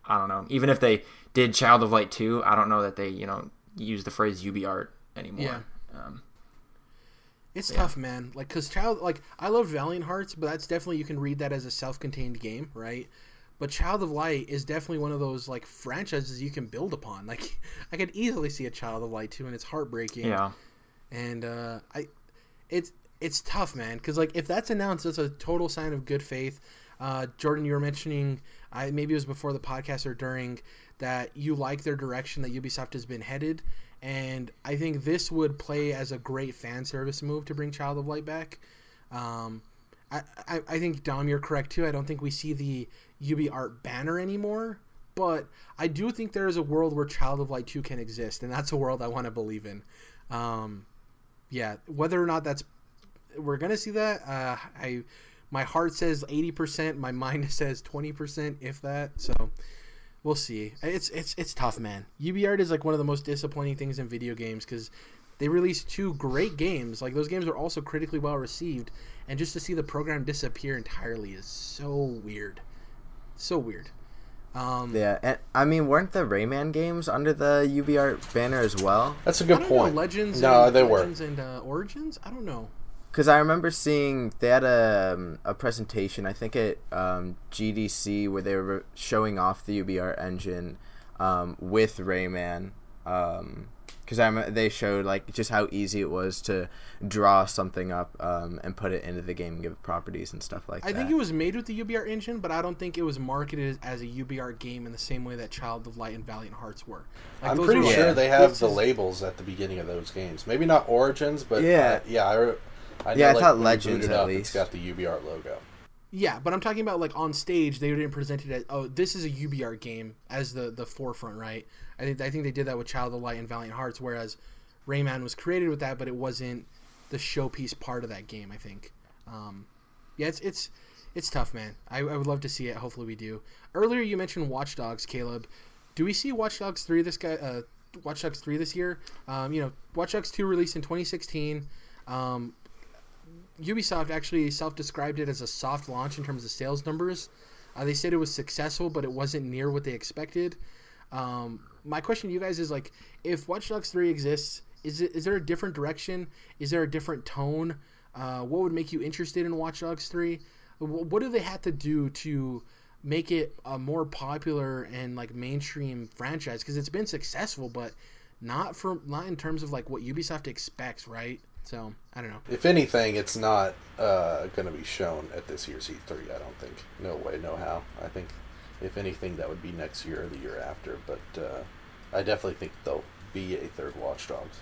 I don't know. Even if they did Child of Light 2, I don't know that they you know use the phrase UbiArt anymore. Yeah. Um, It's Yeah. tough, man. Like, cause Child, like, I love Valiant Hearts, but that's definitely you can read that as a self-contained game, right? But Child of Light is definitely one of those like franchises you can build upon. (laughs) Like, I could easily see a Child of Light 2, and it's heartbreaking. yeah. and uh, I, it's it's tough, man. Because like if that's announced, that's a total sign of good faith. Uh, Jordan, you were mentioning, I maybe it was before the podcast or during that you like their direction that Ubisoft has been headed, and I think this would play as a great fan service move to bring Child of Light back. Um, I, I, I think Dom, you're correct too. I don't think we see the UbiArt banner anymore, but I do think there is a world where Child of Light 2 can exist, and that's a world I want to believe in. Um, yeah, whether or not that's we're gonna see that, uh, I my heart says eighty percent, my mind (laughs) says twenty percent, if that. So we'll see. It's it's it's tough, man. UbiArt is like one of the most disappointing things in video games because they released two great games. Like those games are also critically well received, and just to see the program disappear entirely is so weird, so weird. Um, Yeah, and I mean, weren't the Rayman games under the UbiArt banner as well? That's a good don't point. know, Legends. no, and, they Legends and uh, Origins. I don't know. Because I remember seeing they had a, um, a presentation, I think at um, GDC, where they were showing off the UbiArt engine um, with Rayman. Because I remember they showed like just how easy it was to draw something up um, and put it into the game and give it properties and stuff like I that. I think it was made with the UbiArt engine, but I don't think it was marketed as a UbiArt game in the same way that Child of Light and Valiant Hearts were. Like, I'm pretty were, sure Yeah. they have the labels at the beginning of those games. Maybe not Origins, but Yeah. uh, yeah, I, re- I know, Yeah, I like, thought when Legends it at up, least. It's got the UbiArt logo. Yeah, but I'm talking about like on stage they didn't present it as oh this is a UbiArt game as the the forefront, right? I think I think they did that with Child of Light and Valiant Hearts, whereas Rayman was created with that, but it wasn't the showpiece part of that game. I think. Um, yeah, it's it's it's tough, man. I, I would love to see it. Hopefully, we do. Earlier, you mentioned Watch Dogs, Caleb. Do we see Watch Dogs three this guy? Uh, Watch Dogs three this year? Um, you know, Watch Dogs two released in 2016. Um, Ubisoft actually self-described it as a soft launch in terms of sales numbers. Uh, they said it was successful, but it wasn't near what they expected. Um, my question to you guys is like, if Watch Dogs three exists, is it is there a different direction? Is there a different tone? Uh, what would make you interested in Watch Dogs three? What do they have to do to make it a more popular and like mainstream franchise? Because it's been successful, but not for not in terms of like what Ubisoft expects, right? So I don't know. If anything, it's not uh, going to be shown at this year's E3. I don't think. No way, no how. I think, if anything, that would be next year or the year after. But uh, I definitely think there'll be a third Watch Dogs.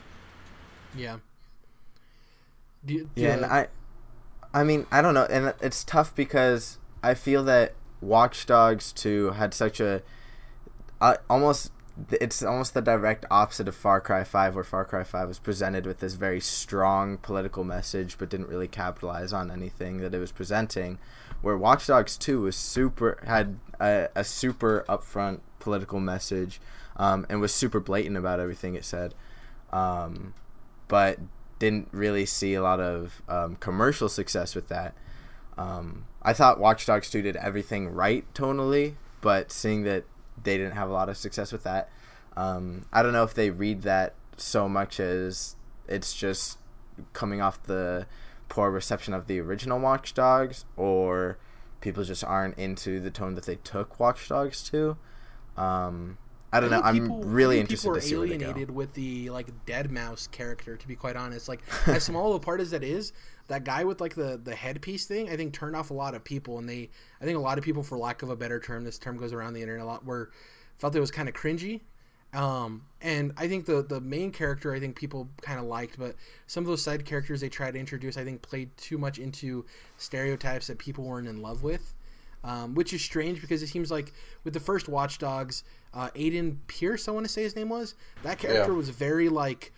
Yeah. Do you, do Yeah, and I, I mean, I don't know, and it's tough because I feel that Watch Dogs Two had such a, uh, almost, it's almost the direct opposite of Far Cry Five, where Far Cry Five was presented with this very strong political message, but didn't really capitalize on anything that it was presenting. Where Watch Dogs Two was super had a, a super upfront political message, um, and was super blatant about everything it said. Um, but didn't really see a lot of um, commercial success with that. Um, I thought Watch Dogs 2 did everything right tonally, but seeing that they didn't have a lot of success with that, um, I don't know if they read that so much as it's just coming off the poor reception of the original Watch Dogs, or people just aren't into the tone that they took Watch Dogs to. Um, I don't know. think I'm really I interested people to are see where they go. alienated with the like deadmau5 character. To be quite honest, like (laughs) as small a part as that is, that guy with like the the headpiece thing, I think turned off a lot of people, and they, I think a lot of people, for lack of a better term, this term goes around the internet a lot, were felt it was kind of cringy. Um, and I think the the main character, I think people kind of liked, but some of those side characters they tried to introduce, I think, played too much into stereotypes that people weren't in love with um, which is strange because it seems like with the first Watch Dogs, uh, Aiden Pearce, I want to say his name was, that character Yeah. was very like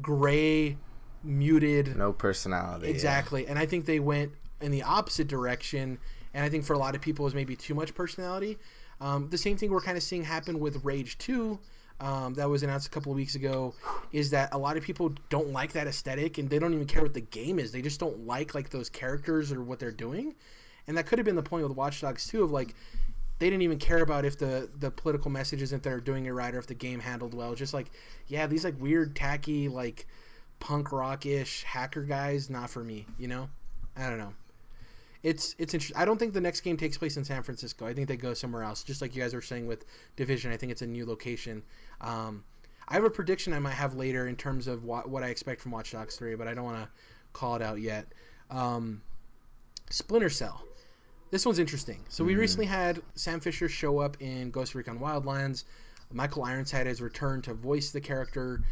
gray, muted, No personality. yeah. exactly. And I think they went in the opposite direction, and I think for a lot of people it was maybe too much personality. Um, the same thing we're kind of seeing happen with Rage Two. Um, that was announced a couple of weeks ago is that a lot of people don't like that aesthetic and they don't even care what the game is they just don't like like those characters or what they're doing and that could have been the point with Watch Dogs Two of like they didn't even care about if the the political messages if they're doing it right or if the game handled well. Just like yeah these like weird tacky like punk rock-ish hacker guys not for me you know? I don't know. It's it's interesting i don't think the next game takes place in san francisco. I think they go somewhere else. Just like you guys were saying with division i think it's a new location. Um, i have a prediction i might have later in terms of what, what i expect from watch dogs 3 but i don't want to call it out yet. Um, splinter cell this one's interesting. So we recently had Sam Fisher show up in Ghost Recon Wildlands. Michael Ironside has returned to voice the character.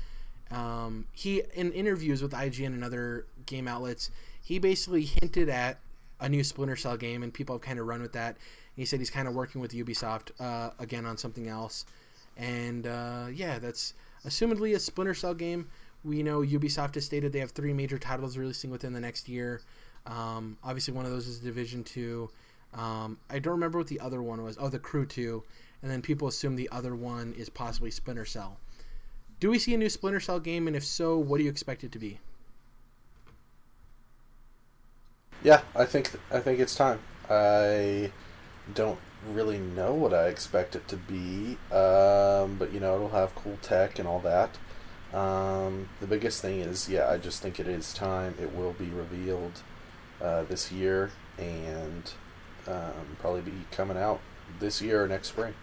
Um, he, in interviews with IGN and other game outlets, he basically hinted at a new Splinter Cell game, and people have kind of run with that. he said he's kind of working with Ubisoft uh, again on something else. And uh, yeah, that's assumedly a Splinter Cell game. We know Ubisoft has stated they have three major titles releasing within the next year. Um, obviously, one of those is Division Two. Um, I don't remember what the other one was. Oh, the Crew Two, and then people assume the other one is possibly Splinter Cell. Do we see a new Splinter Cell game, and if so, what do you expect it to be? Yeah, I think I think it's time. I don't really know what I expect it to be, um, but you know it'll have cool tech and all that. Um, the biggest thing is, yeah, I just think it is time. It will be revealed uh, this year and um, probably be coming out this year or next spring.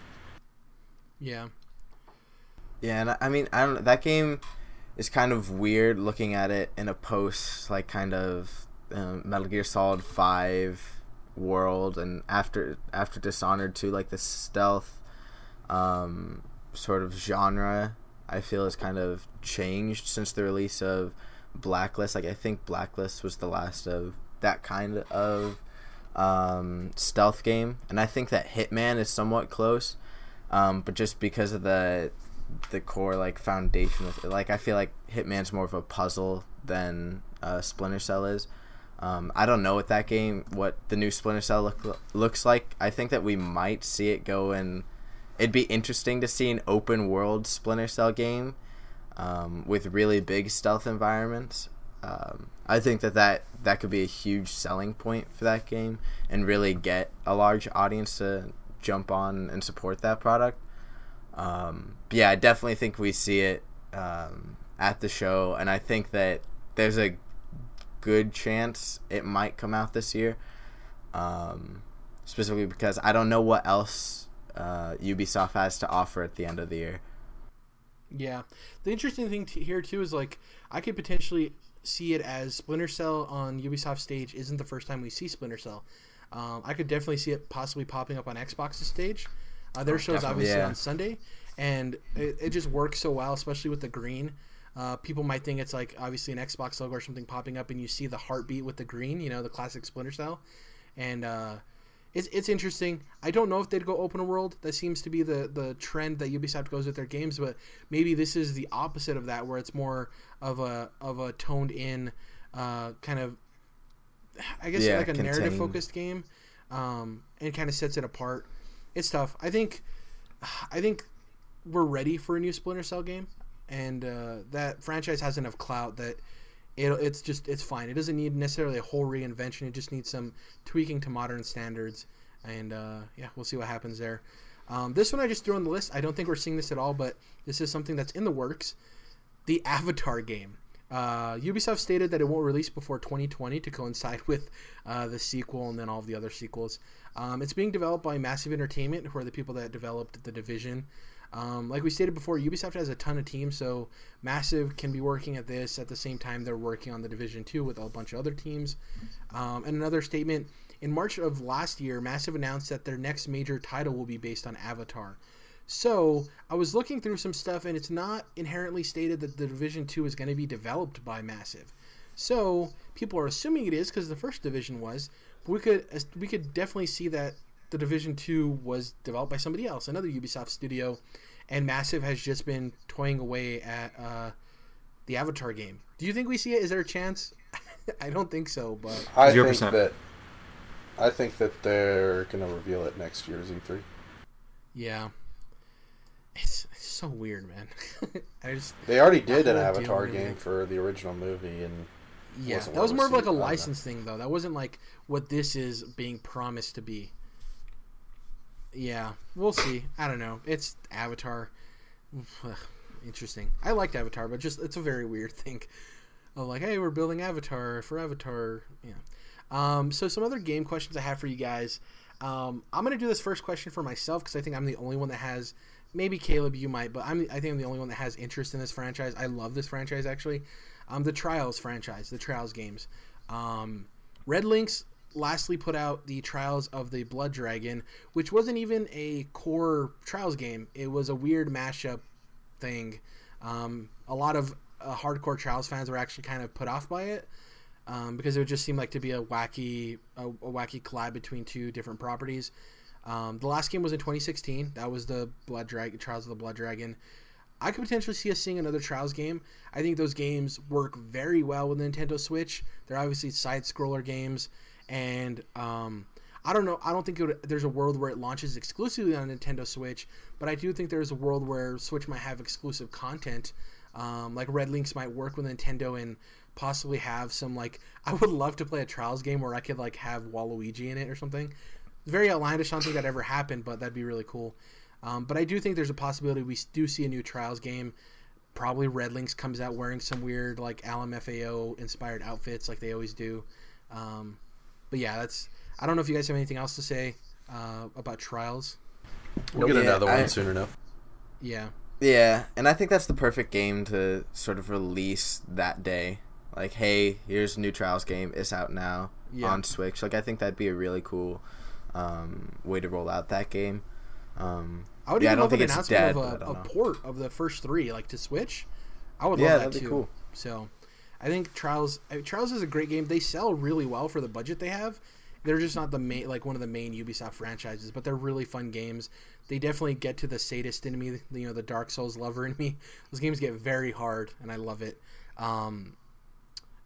Yeah. Yeah, and I- I mean, I don't. That game is kind of weird looking at it in a post like kind of um, Metal Gear Solid Five world, and after after Dishonored Two, like the stealth um, sort of genre. I feel has kind of changed since the release of Blacklist. Like I think Blacklist was the last of that kind of um, stealth game, and I think that Hitman is somewhat close. Um, but just because of the the core like foundation with it, like I feel like Hitman's more of a puzzle than uh, Splinter Cell is. Um, I don't know what that game, what the new Splinter Cell look, looks like. I think that we might see it go in. It'd be interesting to see an open world Splinter Cell game um, with really big stealth environments. Um, I think that, that that could be a huge selling point for that game and really get a large audience to jump on and support that product. Um, yeah, I definitely think we see it um, at the show, and I think that there's a good chance it might come out this year. Um, specifically because I don't know what else uh, Ubisoft has to offer at the end of the year. Yeah. The interesting thing t- here too is like I could potentially see it as Splinter Cell on Ubisoft stage isn't the first time we see Splinter Cell. Um, I could definitely see it possibly popping up on Xbox's stage. Uh, their Oh, show's definitely. obviously Yeah. on Sunday, and it, it just works so well, especially with the green. Uh, people might think it's like obviously an Xbox logo or something popping up, and you see the heartbeat with the green, you know, the classic Splinter Cell, and uh, it's it's interesting. I don't know if they'd go open world. That seems to be the the trend that Ubisoft goes with their games, but maybe this is the opposite of that, where it's more of a of a toned in uh, kind of, I guess Yeah, like a narrative focused game, um, and kind of sets it apart. It's tough. I think, I think we're ready for a new Splinter Cell game, and uh, that franchise has enough clout that it, it's just it's fine. It doesn't need necessarily a whole reinvention. It just needs some tweaking to modern standards, and uh, yeah, we'll see what happens there. Um, this one I just threw on the list. I don't think we're seeing this at all, but this is something that's in the works. The Avatar game. Uh, Ubisoft stated that it won't release before 2020 to coincide (laughs) with uh, the sequel and then all of the other sequels. Um, it's being developed by Massive Entertainment, who are the people that developed The Division. Um, like we stated before, Ubisoft has a ton of teams, so Massive can be working at this at the same time they're working on The Division 2 with a bunch of other teams. Um, and another statement in March of last year, Massive announced that their next major title will be based on Avatar. So I was looking through some stuff, and it's not inherently stated that the Division Two is going to be developed by Massive. So people are assuming it is because the first Division was. We could we could definitely see that the Division Two was developed by somebody else, another Ubisoft studio, and Massive has just been toying away at uh, the Avatar game. Do you think we see it? Is there a chance? (laughs) I don't think so, but I Zero think that I think that they're gonna reveal it next year's E E3. yeah, it's, it's so weird, man. (laughs) I just They already did an Avatar really- game for the original movie, and Yeah, that was more of like a received. I don't know. license thing, though. That wasn't like what this is being promised to be. Yeah, we'll see. I don't know. It's Avatar. Interesting. I liked Avatar, but just it's a very weird (laughs) thing. Of like, hey, we're building Avatar for Avatar. Yeah. Um, so some other game questions I have for you guys. Um, I'm gonna do this first question for myself because I think I'm the only one that has. Maybe Caleb, you might, but I'm. I think I'm the only one that has interest in this franchise. I love this franchise actually. Um, the Trials franchise, the Trials games. Um, RedLynx lastly put out the Trials of the Blood Dragon, which wasn't even a core Trials game. It was a weird mashup thing. Um, a lot of uh, hardcore Trials fans were actually kind of put off by it um, because it would just seem like to be a wacky, a, a wacky collab between two different properties. Um, the last game was in 2016. That was the Blood Dragon, Trials of the Blood Dragon. I could potentially see us seeing another Trials game. I think those games work very well with Nintendo Switch. They're obviously side scroller games, and um, I don't know. I don't think would, there's a world where it launches exclusively on Nintendo Switch, but I do think there's a world where Switch might have exclusive content. Um, like RedLynx might work with Nintendo and possibly have some like (laughs) I would love to play a Trials game where I could like have Waluigi in it or something. Very outlandish. I don't think that ever happened, but that'd be really cool. Um, but I do think there's a possibility we do see a new Trials game. Probably RedLynx comes out wearing some weird like LMFAO inspired outfits like they always do. Um, but yeah, that's. I don't know if you guys have anything else to say uh, about Trials. We'll get Yeah, another one I- soon enough. Yeah. Yeah, and I think that's the perfect game to sort of release that day. Like, hey, here's a new Trials game. It's out now Yeah. on Switch. Like, I think that'd be a really cool um, way to roll out that game. Um, I would yeah, I even don't love an think it's announcement dead, of but I a, don't a port of the first three, like to Switch. I would Yeah, love that that'd be too. cool. So, I think Trials I Trials is a great game. They sell really well for the budget they have. They're just not the main like one of the main Ubisoft franchises, but they're really fun games. They definitely get to the sadist in me, you know, the Dark Souls lover in me. (laughs) Those games get very hard, and I love it. Um,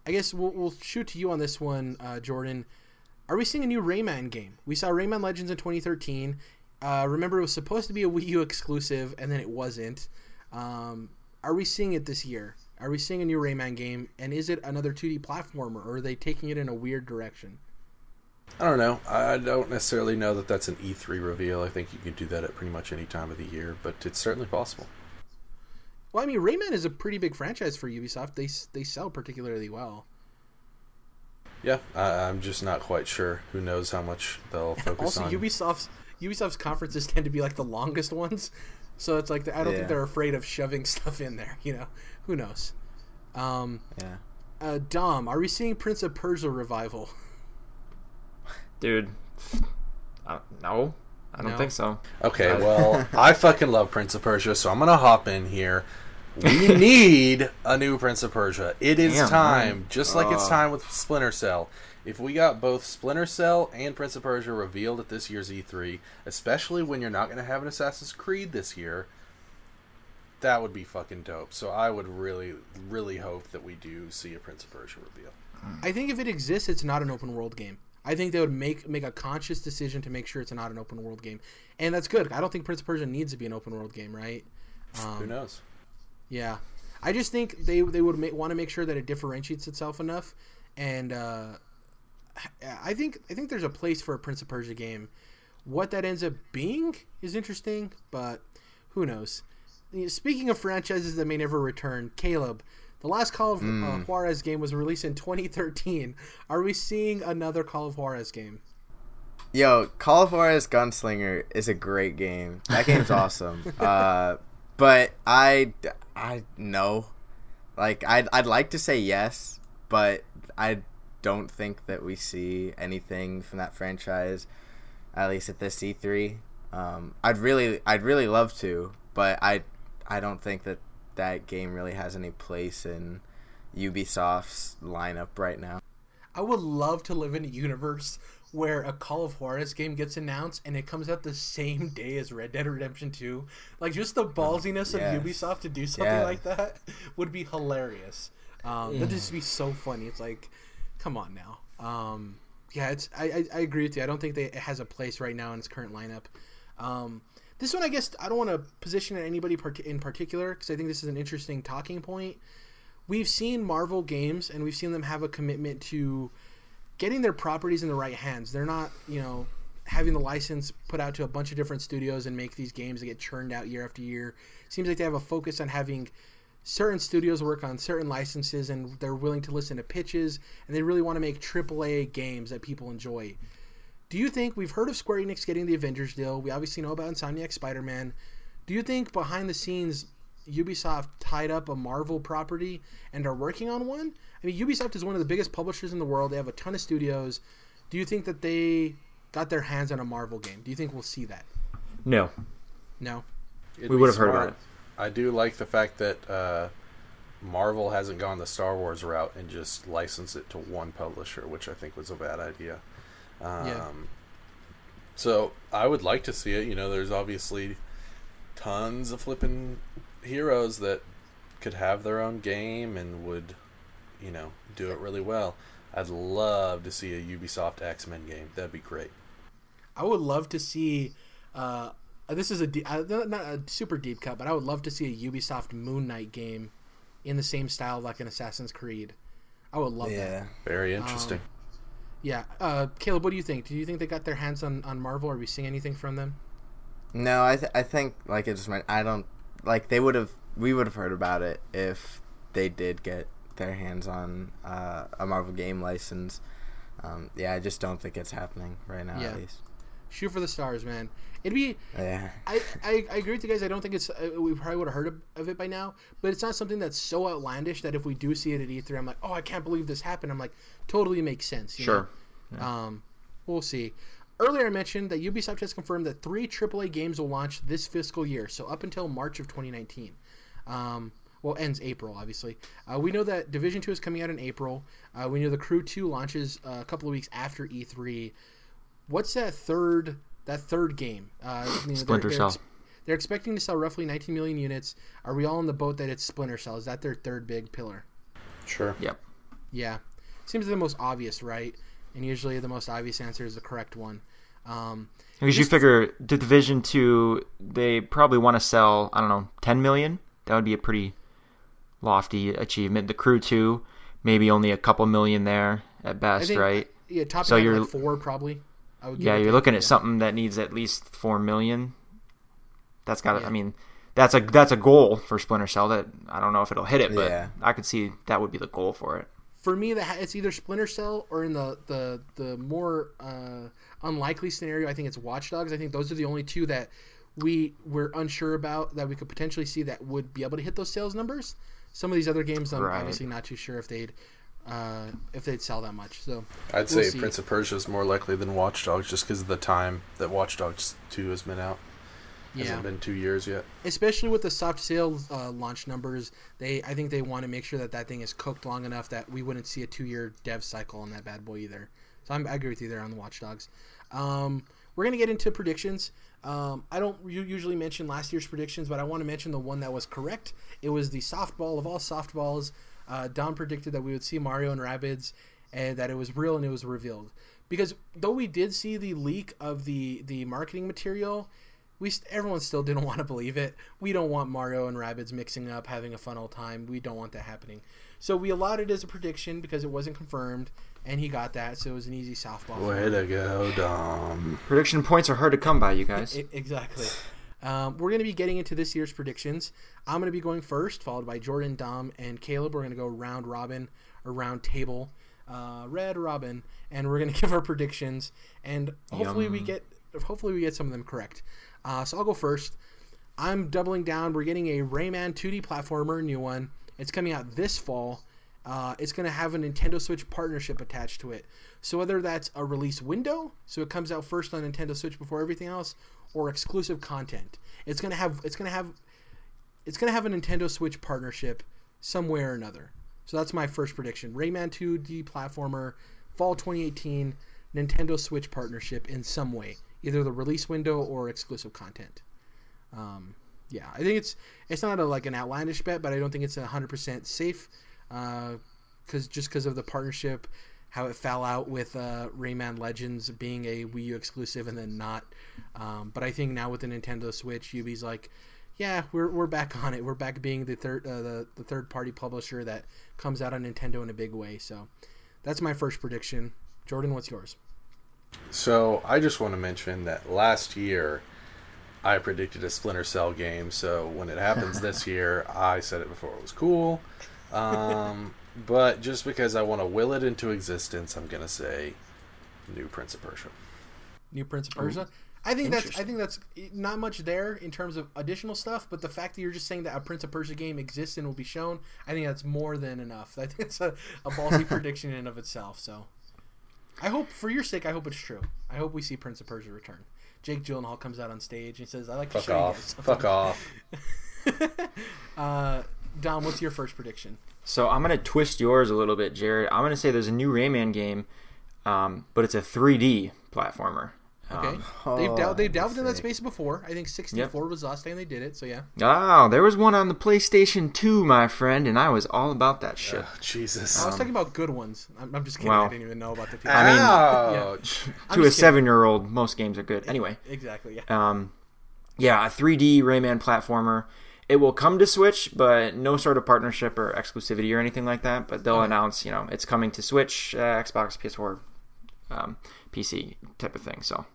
I guess we'll, we'll shoot to you on this one, uh, Jordan. Are we seeing a new Rayman game? We saw Rayman Legends in 2013. Uh, remember, it was supposed to be a Wii U exclusive, and then it wasn't. Um, are we seeing it this year? Are we seeing a new Rayman game? And is it another 2D platformer, or are they taking it in a weird direction? I don't know. I don't necessarily know that that's an E3 reveal. I think you can do that at pretty much any time of the year, but it's certainly possible. Well, I mean, Rayman is a pretty big franchise for Ubisoft. They they sell particularly well. Yeah, I, I'm just not quite sure. Who knows how much they'll (laughs) focus also, on. Also, Ubisoft's Ubisoft's conferences tend to be like the longest (laughs) ones, so it's like I don't Yeah. think they're afraid of shoving (laughs) stuff in there. You know, who knows? Um, yeah. uh, Dom, are we seeing Prince of Persia revival? Dude, uh, no, I don't No? think so. Okay, Uh, well, (laughs) I fucking love Prince of Persia, so I'm gonna hop in here. We (laughs) need a new Prince of Persia. It is Damn, time, man. just like it's Uh. time with Splinter Cell. If we got both Splinter Cell and Prince of Persia revealed at this year's E3, especially when you're not going to have an Assassin's Creed this year, that would be fucking dope. So I would really, really hope that we do see a Prince of Persia reveal. I think if it exists, it's not an open world game. I think they would make make a conscious decision to make sure it's not an open world game, and that's good. I don't think Prince of Persia needs to be an open world game, right? Who Um, knows? yeah, I just think they they would ma- want to make sure that it differentiates itself enough, and uh, I think I think there's a place for a Prince of Persia game. What that ends up being is interesting, but who knows? Speaking of franchises that may never return, Caleb, the last Call of uh, Juarez game was released in (laughs) 2013. Are we seeing another Call of Juarez game? Yo, Call of Juarez Gunslinger is a great game. That game's (laughs) awesome. Uh, but I, I no, like I'd I'd like to say yes, but I don't think that we see anything from that franchise, at least at this E3. Um, I'd really I'd really love to, but I I don't think that that game really has any place in Ubisoft's lineup right now. I would love to live in a universe where a Call of Juarez game gets announced and it comes out the same day as Red Dead Redemption 2. Like just the ballsiness yes. of Ubisoft to do something Yeah. like that would be hilarious. Um, That'd just be so funny. It's like, come on now. Um, yeah, it's I, I, I agree with you. I don't think that it has a place right now in its current lineup. Um, this one, I guess, I don't want to position it anybody in particular because I think this is an interesting talking point. We've seen Marvel games and we've seen them have a commitment to getting their properties in the right hands. They're not, you know, having the license put out to a bunch of different studios and make these games that get churned out year after year. Seems like they have a focus on having certain studios work on certain licenses and they're willing to listen to pitches and they really want to make AAA games that people enjoy. Do you think we've heard of Square Enix getting the Avengers deal? We obviously know about Insomniac Spider-Man. Do you think behind the scenes Ubisoft tied up a Marvel property and are working on one? I mean, Ubisoft is one of the biggest publishers in the world. They have a ton of studios. Do you think that they got their hands on a Marvel game? Do you think we'll see that? No, No. It'd we would have heard about it. I do like the fact that uh, Marvel hasn't gone the Star Wars route and just licensed it to one publisher, which I think was a bad idea. Um, Yeah. So I would like to see it. You know, there's obviously tons of flipping heroes that could have their own game and would, you know, do it really well. I'd love to see a Ubisoft X Men game. That'd be great. I would love to see. Uh, this is a de- uh, not a super deep cut, but I would love to see a Ubisoft Moon Knight game in the same style like an Assassin's Creed. I would love that. Yeah. Very interesting. Yeah, uh, Caleb, what do you think? Do you think they got their hands on, on Marvel? Are we seeing anything from them? No, I th- I think like it just meant I don't like they would have we would have heard about it if they did get their hands on uh, a Marvel game license. Um, yeah, I just don't think it's happening right now. Yeah. At least. Shoot for the stars, man. It'd be. Yeah. I, I, I agree with you guys. I don't think it's. Uh, we probably would have heard of, of it by now, but it's not something that's so outlandish that if we do see it at E3, I'm like, oh, I can't believe this happened. I'm like, totally makes sense. you Sure. know? Um, we'll see. Earlier, I mentioned that Ubisoft has confirmed that three AAA games will launch this fiscal year, so up until March of 2019. Um, well, ends April, obviously. Uh, we know that Division 2 is coming out in April. Uh, we know the Crew 2 launches uh, a couple of weeks after E3. What's that third that third game? Uh, you know, they're- Splinter they're Cell. ex- they're expecting to sell roughly 19 million units. Are we all in the boat that it's Splinter Cell? Is that their third big pillar? Sure. Yep. Yeah, seems the most obvious, right? And usually the most obvious answer is the correct one. Um, Because you figure the Division Two, they probably want to sell. I don't know, ten million. That would be a pretty lofty achievement. The Crew Two, maybe only a couple million there at best, think, right? Yeah, top So so you're- like four probably. I would Yeah, you're take, looking yeah. at something that needs at least four million. That's got. Yeah. I mean, that's a that's a goal for Splinter Cell. That I don't know if it'll hit it, but Yeah. I could see that would be the goal for it. for me, that it's either Splinter Cell or in the the the more uh, unlikely scenario, I think it's Watch Dogs. I think those are the only two that we were unsure about that we could potentially see that would be able to hit those sales numbers. Some of these other games, I'm Right. obviously not too sure if they'd uh, if they'd sell that much. So I'd We'll say see. Prince of Persia is more likely than Watch Dogs just because of the time that Watch Dogs 2 has been out. yeah, Hasn't been two years yet. especially with the soft sales uh, launch numbers, they I think they want to make sure that that thing is cooked long enough that we wouldn't see a two year dev cycle on that bad boy either. So I'm, I agree with you there on the Watch Dogs. Um, we're gonna get into predictions. Um, I don't usually mention last year's predictions, but I want to mention the one that was correct. It was the softball of all softballs. Uh, Don predicted that we would see Mario and Rabbids, and that it was real and it was revealed. Because though we did see the leak of the the marketing material, we st- everyone still didn't (laughs) want to believe it. We don't want Mario and Rabbids mixing up, having a fun old time. We don't want that happening. So we allowed it as a prediction because it wasn't confirmed, and he got that. So it was an easy softball. Way to go, Dom. Prediction points are hard to come by, you guys. I- exactly. Um, we're going to be getting into this year's predictions. I'm going to be going first, followed by Jordan, Dom, and Caleb. We're going to go round robin or round table, uh, red robin, and we're going (laughs) to give our predictions. And hopefully we get hopefully we get some of them correct. Uh, so I'll go first. I'm doubling down. We're getting a Rayman 2D platformer, new one. It's coming out this fall. Uh, it's going to have a Nintendo Switch partnership attached to it. So whether that's a release window, so it comes out first on Nintendo Switch before everything else, or exclusive content, it's to have it's to have it's to have a Nintendo Switch partnership somewhere or another. So that's my first prediction. Rayman 2D platformer, fall 2018, Nintendo Switch partnership in some way, either the release window or exclusive content. Um, yeah, I think it's it's not a, like an outlandish bet, but I don't think it's hundred percent safe, because just because of the partnership, how it fell out with uh, Rayman Legends being a Wii U exclusive and then not. Um, but I think now with the Nintendo Switch, Ubi's like, yeah, we're, we're back on it. We're back being the third uh, the, the third party publisher that comes out on Nintendo in a big way. So that's my first prediction. Jordan, what's yours? So I just want to mention that last year I predicted a Splinter Cell game. So when it happens (laughs) this year, I said it before it was cool. Um, but just because I want to will it into existence, I'm gonna say new Prince of Persia. New Prince of Persia. I think that's I think that's not much there in terms of additional stuff, but the fact that you're just saying that a Prince of Persia game exists and will be shown, I think that's more than enough. (laughs) I think it's a, a ballsy (laughs) prediction in and of itself. So, I hope for your sake, I hope it's true. I hope we see Prince of Persia return. Jake Gyllenhaal comes out on stage and says, "I like to Fuck show off. you." guys Fuck off. (laughs) Uh, Dom, what's your first prediction? So I'm gonna twist yours a little bit, Jared. I'm gonna say there's a new Rayman game, um, but it's a 3D platformer. Okay, Um, they've Oh, delved, they've delved in that space before. I think 64 was last time they did it. So yeah, Oh, there was one on the PlayStation 2, my friend, and I was all about that shit. Ugh, Jesus. I was talking about good ones. I'm, I'm just kidding. well, I didn't even know about the people. I mean- Ouch. I'm (laughs) to a seven-year-old, most games are good. Anyway, Exactly. Yeah. um, yeah, a 3D Rayman platformer. It will come to Switch, but no sort of partnership or exclusivity or anything like that. But they'll Okay. announce, you know, it's coming to Switch, uh, Xbox, PS4, um, PC type of thing. So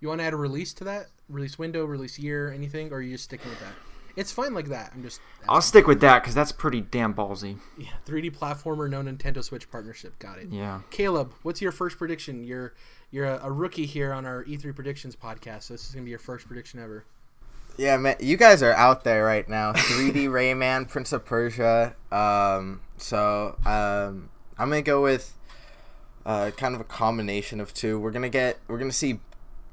You want to add a release to that? Release window, release year, anything, or are you just sticking with that? It's fine like that. I'm just. I'll stick with that because that's pretty damn ballsy. Yeah, 3D platformer, no Nintendo Switch partnership. Got it. Yeah. Caleb, what's your first prediction? You're you're a, a rookie here on our E3 predictions podcast. So this is gonna be your first prediction ever. Yeah, man, you guys are out there right now. (laughs) 3D Rayman, Prince of Persia. Um, so um, I'm gonna go with uh, kind of a combination of two. We're gonna get, we're gonna see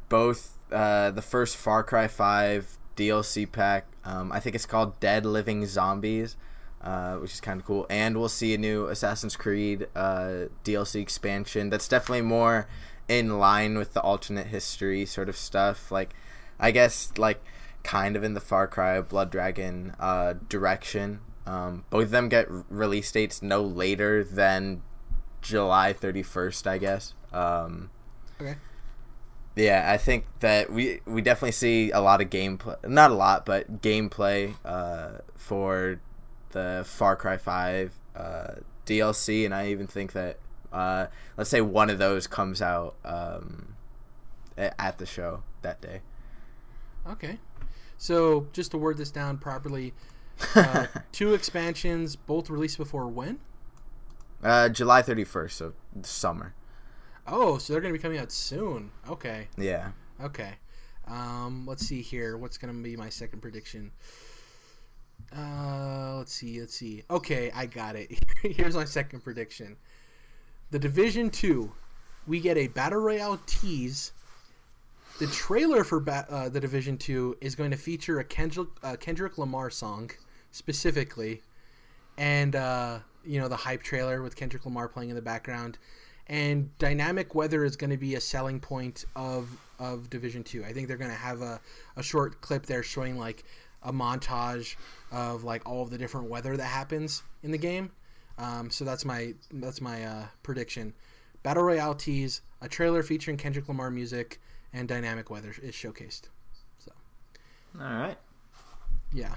both uh, the first Far Cry 5 DLC pack. Um, I think it's called Dead Living Zombies, uh, which is kind of cool. And we'll see a new Assassin's Creed uh, DLC expansion. That's definitely more in line with the alternate history sort of stuff. Like, I guess like kind of in the Far Cry Blood Dragon uh, direction. Um, both of them get release dates no later than July 31st, I guess. Um, Okay. yeah, I think that we we definitely see a lot of gameplay, not a lot, but gameplay uh, for the Far Cry Five uh, DLC, and I even think that uh, let's say one of those comes out um, at the show that day. Okay. So just to word this down properly, uh, (laughs) two expansions, both released before when? Uh, July thirty first, so summer. Oh, so they're gonna be coming out soon. Okay. Yeah. Okay. Um, let's see here. What's gonna be my second prediction? Uh, let's see. Let's see. Okay, I got it. (laughs) Here's my second prediction. The Division Two, we get a battle royale tease. The trailer for ba- uh, the Division Two is going to feature a Kendrick, uh, Kendrick Lamar song, specifically, and uh, you know the hype trailer with Kendrick Lamar playing in the background. And dynamic weather is going to be a selling point of of division 2 i think they're going to have a, a short clip there showing like a montage of like all of the different weather that happens in the game. Um, so that's my that's my uh, prediction. Battle royale tease a trailer featuring kendrick lamar music and dynamic weather is showcased so All right. yeah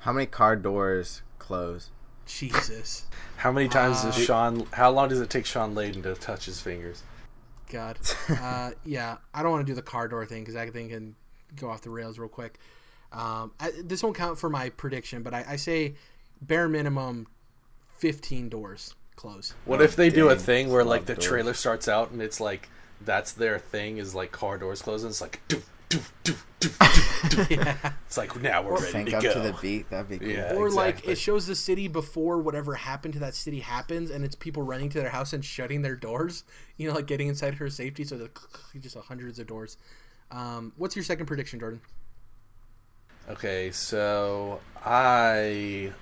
How many car doors close? jesus How many times does Uh, Shawn? How long does it take Shawn Layden to touch his fingers? God. Uh, (laughs) yeah, I don't want to do the car door thing because that thing can go off the rails real quick. Um, I, this won't count for my prediction, but I, I say bare minimum 15 doors close. What if they do a thing where like the doors. trailer starts out and it's like that's their thing is like car doors closing. It's like doof, doof, doof, doof, (laughs) doof, doof. yeah. it's like now we're ready to up go. to the beat. That'd be cool. Yeah. Or like it shows the city before whatever happened to that city happens, and it's people running to their house and shutting their doors. (laughs) You know, like getting inside for safety. So the (laughs) just hundreds of doors. Um, what's your second prediction, Jordan? Okay, so I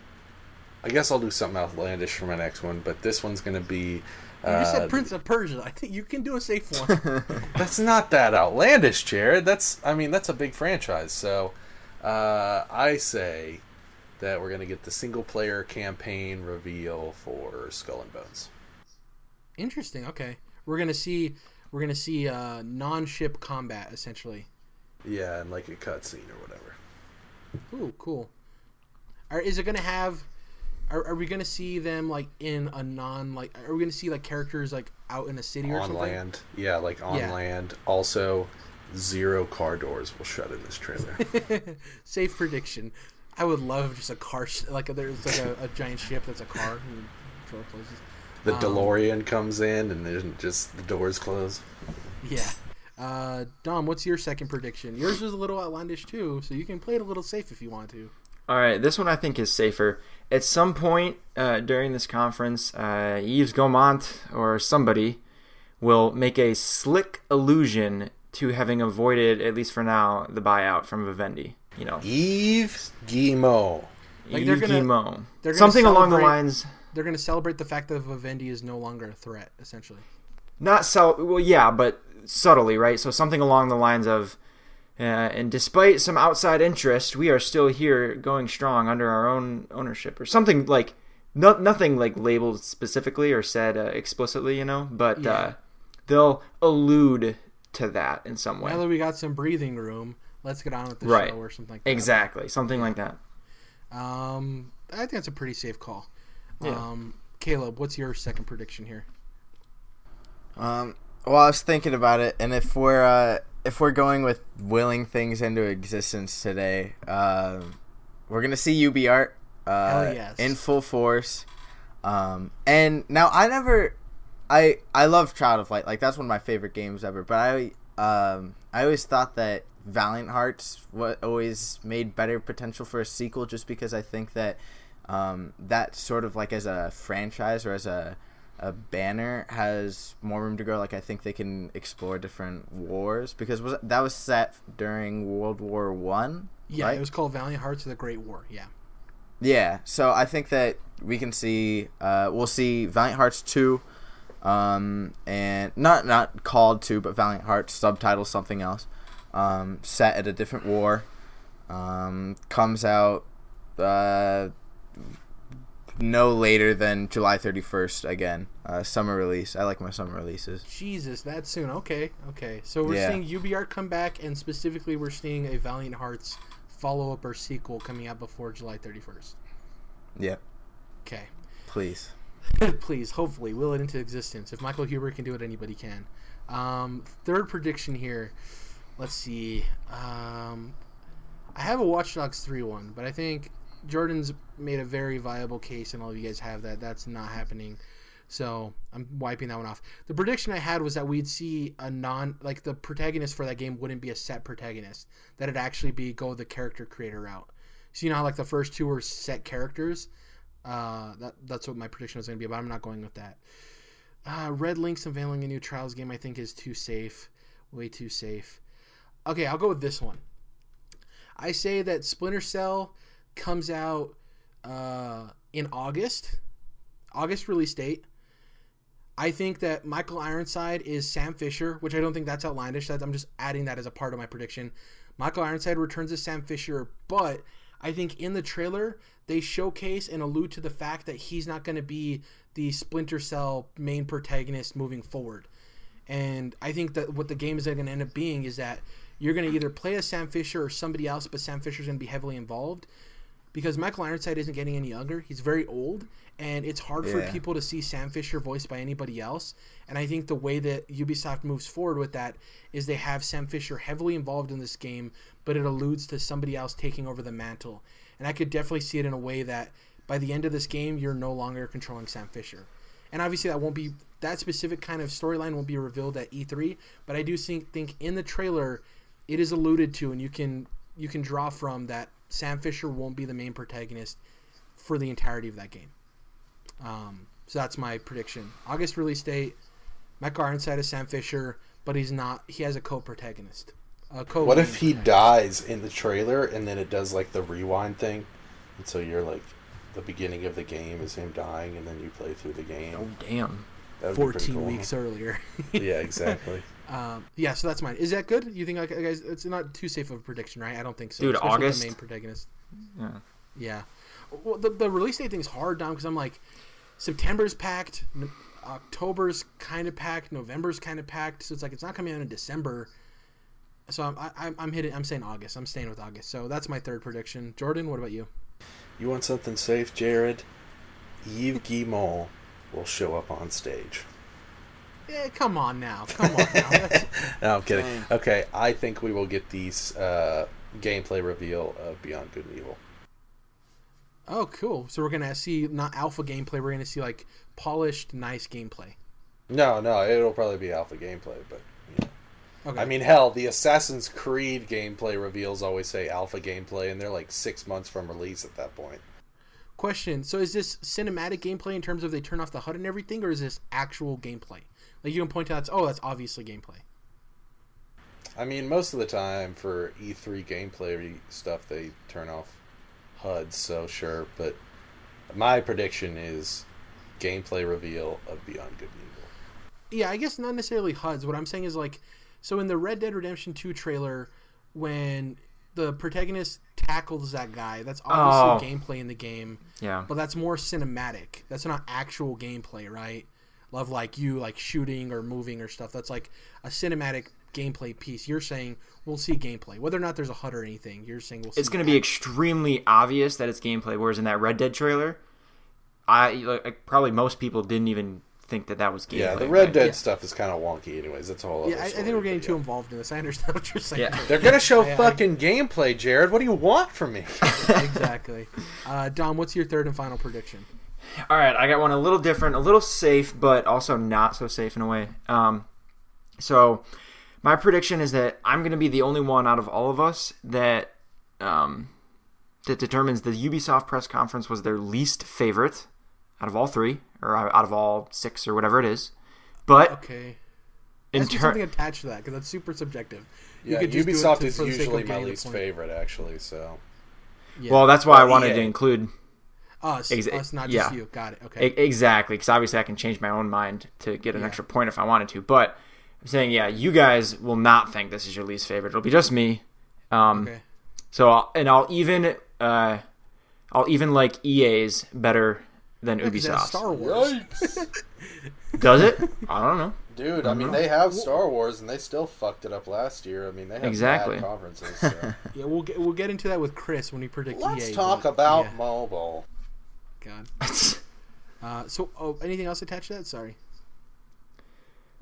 I guess I'll do something outlandish for my next one, but this one's gonna be. You just Uh, said Prince of Persia. I think you can do a safe one. (laughs) that's not that outlandish, Jared. That's I mean that's a big franchise. So uh, I say that we're gonna get the single player campaign reveal for Skull and Bones. Interesting. Okay, we're gonna see we're gonna see uh, non-ship combat essentially. Yeah, and like a cutscene or whatever. Ooh, cool. Are, is it gonna have? Are, are we gonna see them like in a non like? Are we gonna see like characters like out in a city or something? on land. Yeah, like on Yeah. land. Also, zero car doors will shut in this trailer. (laughs) Safe prediction. I would love just a car sh- like there's like a, a giant ship that's a car and the door closes. the Um, DeLorean comes in and then just the doors close. Yeah. Uh, Dom, what's your second prediction? Yours was a little outlandish too, so you can play it a little safe if you want to. All right, this one I think is safer. At some point uh, during this conference, uh, Yves Guillemot or somebody will make a slick allusion to having avoided, at least for now, the buyout from Vivendi. You know, Yves Guillemot. Like, they're Yves gonna- they're gonna Something along the lines. They're going to celebrate the fact that Vivendi is no longer a threat, essentially. not so well, yeah, but subtly, right? So something along the lines of, uh, and despite some outside interest, we are still here, going strong under our own ownership, or something like. No, nothing like labeled specifically or said uh, explicitly, you know, but Yeah. uh, they'll allude to that in some way. Now that we got some breathing room, let's get on with the Right. show or something like that. Exactly, something like that. Um, I think that's a pretty safe call. Yeah. Um, Caleb, what's your second prediction here? Um, well, I was thinking about it, and if we're uh, if we're going with willing things into existence today, um, we're gonna see UB art uh, yes. in full force. Um, and now I never, I I love Child of Light, like that's one of my favorite games ever. But I um I always thought that Valiant Hearts what always made better potential for a sequel, just because I think that um that sort of like as a franchise or as a a banner has more room to grow. Like I think they can explore different wars because was that was set during World War One. Yeah, right? it was called Valiant Hearts of the Great War. Yeah. Yeah, so I think that we can see uh, we'll see Valiant Hearts two, um, and not not called two, but Valiant Hearts subtitle something else, um, set at a different war, um, comes out uh, no later than July thirty first again, uh, summer release. I like my summer releases. Jesus, that soon. Okay, okay. So we're Yeah. seeing UbiArt come back, and specifically, we're seeing a Valiant Hearts follow up or sequel coming out before July 31st. Yeah, Okay. please. (laughs) Please, hopefully, will it into existence. If Michael Huber can do it, anybody can. Um, third prediction here. Let's see. Um, I have a Watch Dogs 3 one, but I think Jordan's made a very viable case, and all of you guys have that. That's not happening. So I'm wiping that one off. The prediction I had was that we'd see a non like the protagonist for that game wouldn't be a set protagonist. That it'd actually be go the character creator route. So you know how like the first two were set characters. Uh, that that's what my prediction was going to be, but I'm not going with that. Uh, RedLynx unveiling a new Trials game I think is too safe, way too safe. Okay, I'll go with this one. I say that Splinter Cell comes out uh, in August, August release date. I think that Michael Ironside is Sam Fisher, which I don't think that's outlandish. That I'm just adding that as a part of my prediction. Michael Ironside returns as Sam Fisher, but I think in the trailer they showcase and allude to the fact that he's not going to be the Splinter Cell main protagonist moving forward. And I think that what the game is going to end up being is that you're going to either play as Sam Fisher or somebody else, but Sam Fisher's going to be heavily involved because Michael Ironside isn't getting any younger. He's very old, and it's hard for people to see Sam Fisher voiced by anybody else. And I think the way that Ubisoft moves forward with that is they have Sam Fisher heavily involved in this game, but it alludes to somebody else taking over the mantle. And I could definitely see it in a way that by the end of this game, you're no longer controlling Sam Fisher. And obviously, that won't be that specific kind of storyline won't be revealed at E3. But I do think think in the trailer, it is alluded to, and you can you can draw from that Sam Fisher won't be the main protagonist for the entirety of that game. Um, so that's my prediction. August release date. Michael Ironside is Sam Fisher, but he's not. He has a co-protagonist. A co. What if he dies in the trailer and then it does like the rewind thing? And so you're like, the beginning of the game is him dying and then you play through the game. Oh damn! That would fourteen cool. weeks earlier? (laughs) Yeah, exactly. (laughs) Um, yeah, so that's mine. Is that good? You think like guys? It's not too safe of a prediction, right? I don't think so. Dude, Especially August? the main protagonist. Yeah. Yeah. Well, the, the release date thing's hard, Dom, because I'm like, September's packed, N- October's kind of packed, November's kind of packed. So it's like it's not coming out in December. So I'm I, I'm- I'm hitting. I'm saying August. I'm staying with August. So that's my third prediction. Jordan, what about you? You want something safe, Jared? Yves Guillemot will show up on stage. Yeah, come on now. Come on now. (laughs) No, I'm kidding. Dang. Okay, I think we will get these uh, gameplay reveal of Beyond Good and Evil. oh, cool. So we're gonna see not alpha gameplay. We're gonna see like polished, nice gameplay. No, no, it'll probably be alpha gameplay, but you know. Okay. I mean, hell, the Assassin's Creed gameplay reveals always say alpha gameplay, and they're like six months from release at that point. Question: So is this cinematic gameplay in terms of they turn off the HUD and everything, or is this actual gameplay? Like you can point out, oh, that's obviously gameplay. I mean, most of the time for E3 gameplay stuff, they turn off HUD, so sure. But my prediction is gameplay reveal of Beyond Good and Evil. yeah, I guess not necessarily HUDs. What I'm saying is like, so in the Red Dead Redemption 2 trailer, when the protagonist tackles that guy, that's obviously Oh. gameplay in the game, Yeah. but that's more cinematic. That's not actual gameplay, right? Love like you like shooting or moving or stuff. That's like a cinematic gameplay piece. You're saying we'll see gameplay, whether or not there's a HUD or anything. You're saying we'll see. It's going to be extremely obvious that it's gameplay. Whereas in that Red Dead trailer, I like, probably most people didn't even think that that was gameplay. Yeah, the Red right? Dead Yeah. stuff is kind of wonky, anyways. That's all. Yeah, I, I think we're getting too involved in this. I understand what you're saying. Yeah. (laughs) They're gonna show I- I- fucking gameplay, Jared. What do you want from me? (laughs) exactly. Uh, Dom, what's your third and final prediction? All right, I got one a little different, a little safe, but also not so safe in a way. Um, so my prediction is that I'm going to be the only one out of all of us that um, that determines the Ubisoft press conference was their least favorite out of all three, or out of all six, or whatever it is. But Okay. in Let's do something attached to that because that's super subjective. You Yeah, could just do it Ubisoft to- is for the sake of usually my least point. favorite, actually. So Yeah. well, that's why I wanted EA. to include us, exa- us, not just yeah. you. Got it. Okay. E- exactly, because obviously I can change my own mind to get an Yeah. extra point if I wanted to. But I'm saying, yeah, you guys will not think this is your least favorite. It'll be just me. Um, okay. So I'll, and I'll even uh, I'll even like EA's better than Yeah, 'cause it Ubisoft. Star Wars. Does it? I don't know. Dude, I mean, they have Star Wars, and they still fucked it up last year. I mean, they have Exactly. bad conferences. So. (laughs) Yeah, we'll get we'll get into that with Chris when he predicts. Let's EA. talk but- about yeah, mobile. God. (laughs) Uh, so, oh, anything else attached to that? Sorry.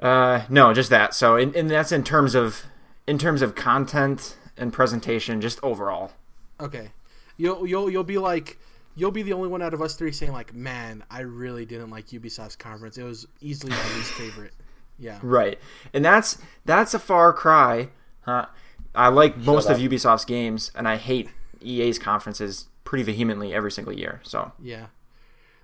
uh, no, just that. So in, and that's in terms of in terms of content and presentation, just overall. Okay. You'll you'll you'll be like you'll be the only one out of us three saying like, man, I really didn't like Ubisoft's conference. It was easily my least favorite. (laughs) Yeah. Right, and that's that's a far cry. Huh? I like most of Ubisoft's games, and I hate EA's conferences pretty vehemently every single year. So Yeah.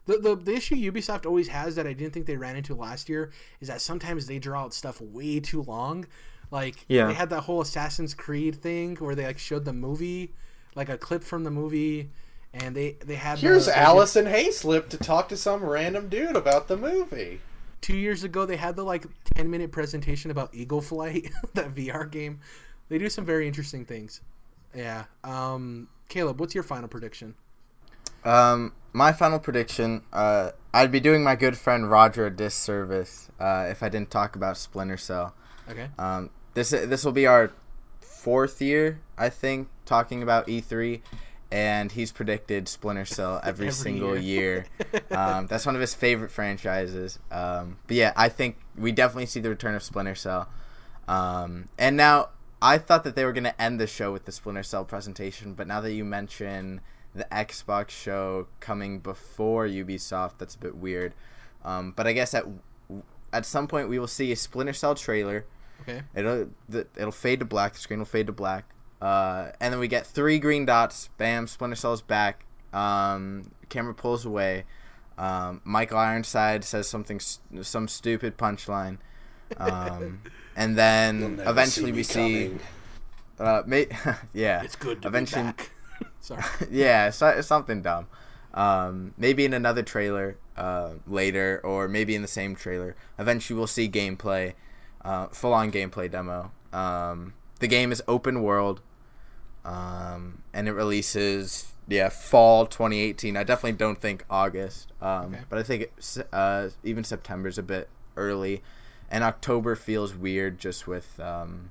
The, the, the issue Ubisoft always has that I didn't think they ran into last year is that sometimes they draw out stuff way too long. Like Yeah. they had that whole Assassin's Creed thing where they like showed the movie, like a clip from the movie, and they they had Here's the, they did- Allison Hayslip to talk to some random dude about the movie. two years ago they had the like 10 minute presentation about eagle flight (laughs) that vr game they do some very interesting things yeah um caleb what's your final prediction Um, my final prediction. Uh, I'd be doing my good friend Roger a disservice uh, if I didn't talk about Splinter Cell. okay Um, this this will be our fourth year, I think, talking about E3, and he's predicted Splinter Cell (laughs) every, Every single year. year. (laughs) um, that's one of his favorite franchises. Um, but yeah, I think we definitely see the return of Splinter Cell. Um, and now I thought that they were gonna end the show with the Splinter Cell presentation, but now that you mention the Xbox show coming before Ubisoft, that's a bit weird. Um, but I guess at at some point we will see a Splinter Cell trailer. okay It'll the, it'll fade to black. The screen will fade to black. Uh, and then we get three green dots. Bam! Splinter Cell's back. Um, camera pulls away. Um, Michael Ironside says something, some stupid punchline. Um, and then eventually me we see, coming. uh, may, (laughs) yeah, it's good to Eventually- be back (laughs) sorry (laughs) yeah, so, something dumb. Um, maybe in another trailer uh, later, or maybe in the same trailer. Eventually, we'll see gameplay, uh, full-on gameplay demo. Um, the game is open world, um, and it releases yeah fall 2018. I definitely don't think August, um, Okay. but I think it, uh, even September's a bit early, and October feels weird just with um,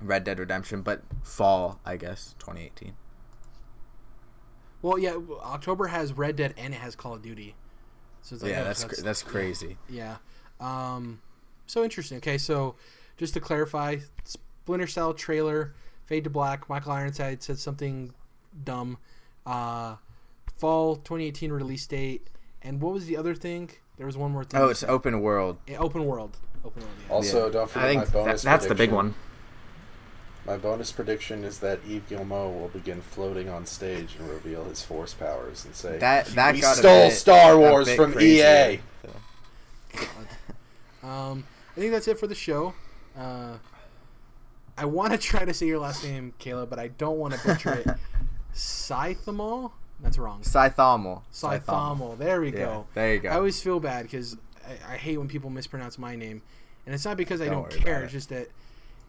Red Dead Redemption. But fall, I guess, 2018. well yeah october has red dead and it has call of duty so it's like yeah, oh, that's cr- that's crazy. Yeah. Um, so interesting. Okay, so just to clarify, Splinter Cell trailer, fade to black. Michael Ironside said something dumb. Uh, fall 2018 release date. And what was the other thing? There was one more thing. Oh, it's open world. Yeah, open world. Open world. Yeah. Also, Yeah. don't forget I my think that, bonus. that's the big prediction. one. My bonus prediction is that Yves Guillemot will begin floating on stage and reveal his force powers and say, That that "We got a stole bit- Star a Wars bit from crazier. EA." (laughs) Um, I think that's it for the show. Uh, I want to (laughs) try to say your last name, Caleb, but I don't want to butcher it. (laughs) Scythamol? That's wrong. Scythomal. Scythamol. There we Yeah, go. there you go. I always feel bad because I, I hate when people mispronounce my name, and it's not because I Don't don't care. It's it. just that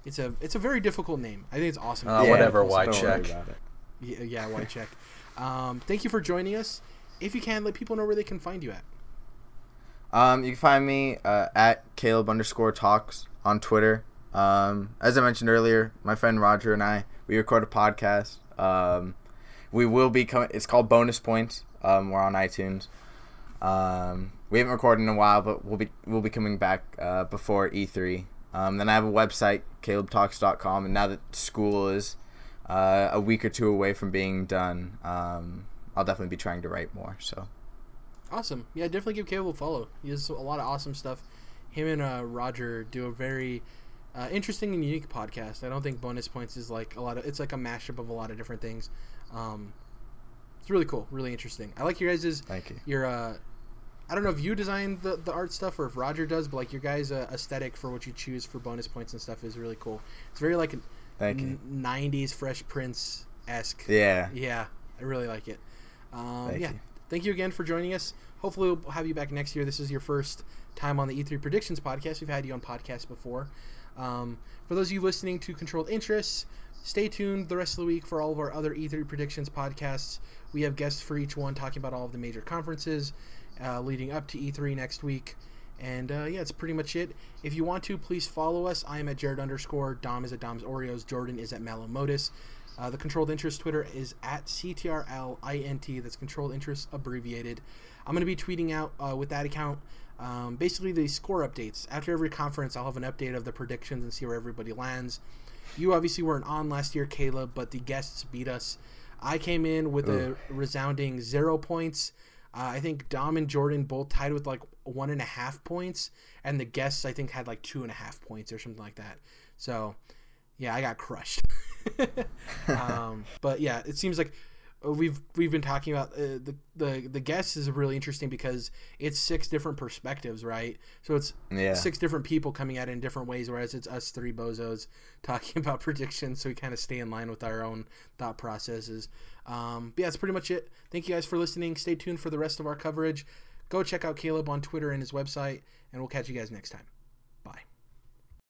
it's a it's a very difficult name. I think it's awesome. Uh, whatever, why don't check? Yeah, yeah white check. (laughs) Um, thank you for joining us. If you can, let people know where they can find you at. Um, you can find me uh, at Caleb underscore talks on Twitter. Um, as I mentioned earlier, my friend Roger and I we record a podcast. Um, we will be coming. It's called Bonus Points. Um, we're on iTunes. Um, we haven't recorded in a while, but we'll be we'll be coming back uh, before E3. Um, then I have a website, calebtalks.com, and now that school is uh, a week or two away from being done, um, I'll definitely be trying to write more. So Awesome. Yeah, definitely give Caleb a follow. He has a lot of awesome stuff. Him and uh, Roger do a very uh, interesting and unique podcast. I don't think bonus points is like a lot of. It's like a mashup of a lot of different things. Um, it's really cool, really interesting. I like your guys's thank you. your. Uh, I don't know if you design the, the art stuff or if Roger does, but like your guys' uh, aesthetic for what you choose for bonus points and stuff is really cool. It's very like an Thank you. n- '90s Fresh Prince esque. Yeah. Yeah, I really like it. Um, Thank yeah, you. thank you again for joining us. Hopefully, we'll have you back next year. This is your first time on the E3 Predictions podcast. We've had you on podcasts before. Um, for those of you listening to Controlled Interests, stay tuned the rest of the week for all of our other E3 Predictions podcasts. We have guests for each one talking about all of the major conferences uh, leading up to E3 next week. And uh, yeah, it's pretty much it. If you want to, please follow us. I am at Jared underscore. Dom is at Dom's Oreos. Jordan is at Malamotus. Uh, the Controlled Interest Twitter is at CTRLINT. That's Controlled Interest abbreviated. I'm going to be tweeting out uh, with that account um, basically the score updates. After every conference, I'll have an update of the predictions and see where everybody lands. You obviously weren't on last year, Caleb, but the guests beat us. I came in with a resounding zero points. Uh, I think Dom and Jordan both tied with like one and a half points, and the guests I think had like two and a half points or something like that. So, yeah, I got crushed. (laughs) um, but yeah, it seems like we've we've been talking about uh, the the the guests is really interesting because it's six different perspectives, right? So it's Yeah. six different people coming at it in different ways, whereas it's us three bozos (laughs) talking about predictions, so we kind of stay in line with our own thought processes. Um, but yeah, that's pretty much it. Thank you guys for listening. Stay tuned for the rest of our coverage. Go check out Caleb on Twitter and his website, and we'll catch you guys next time.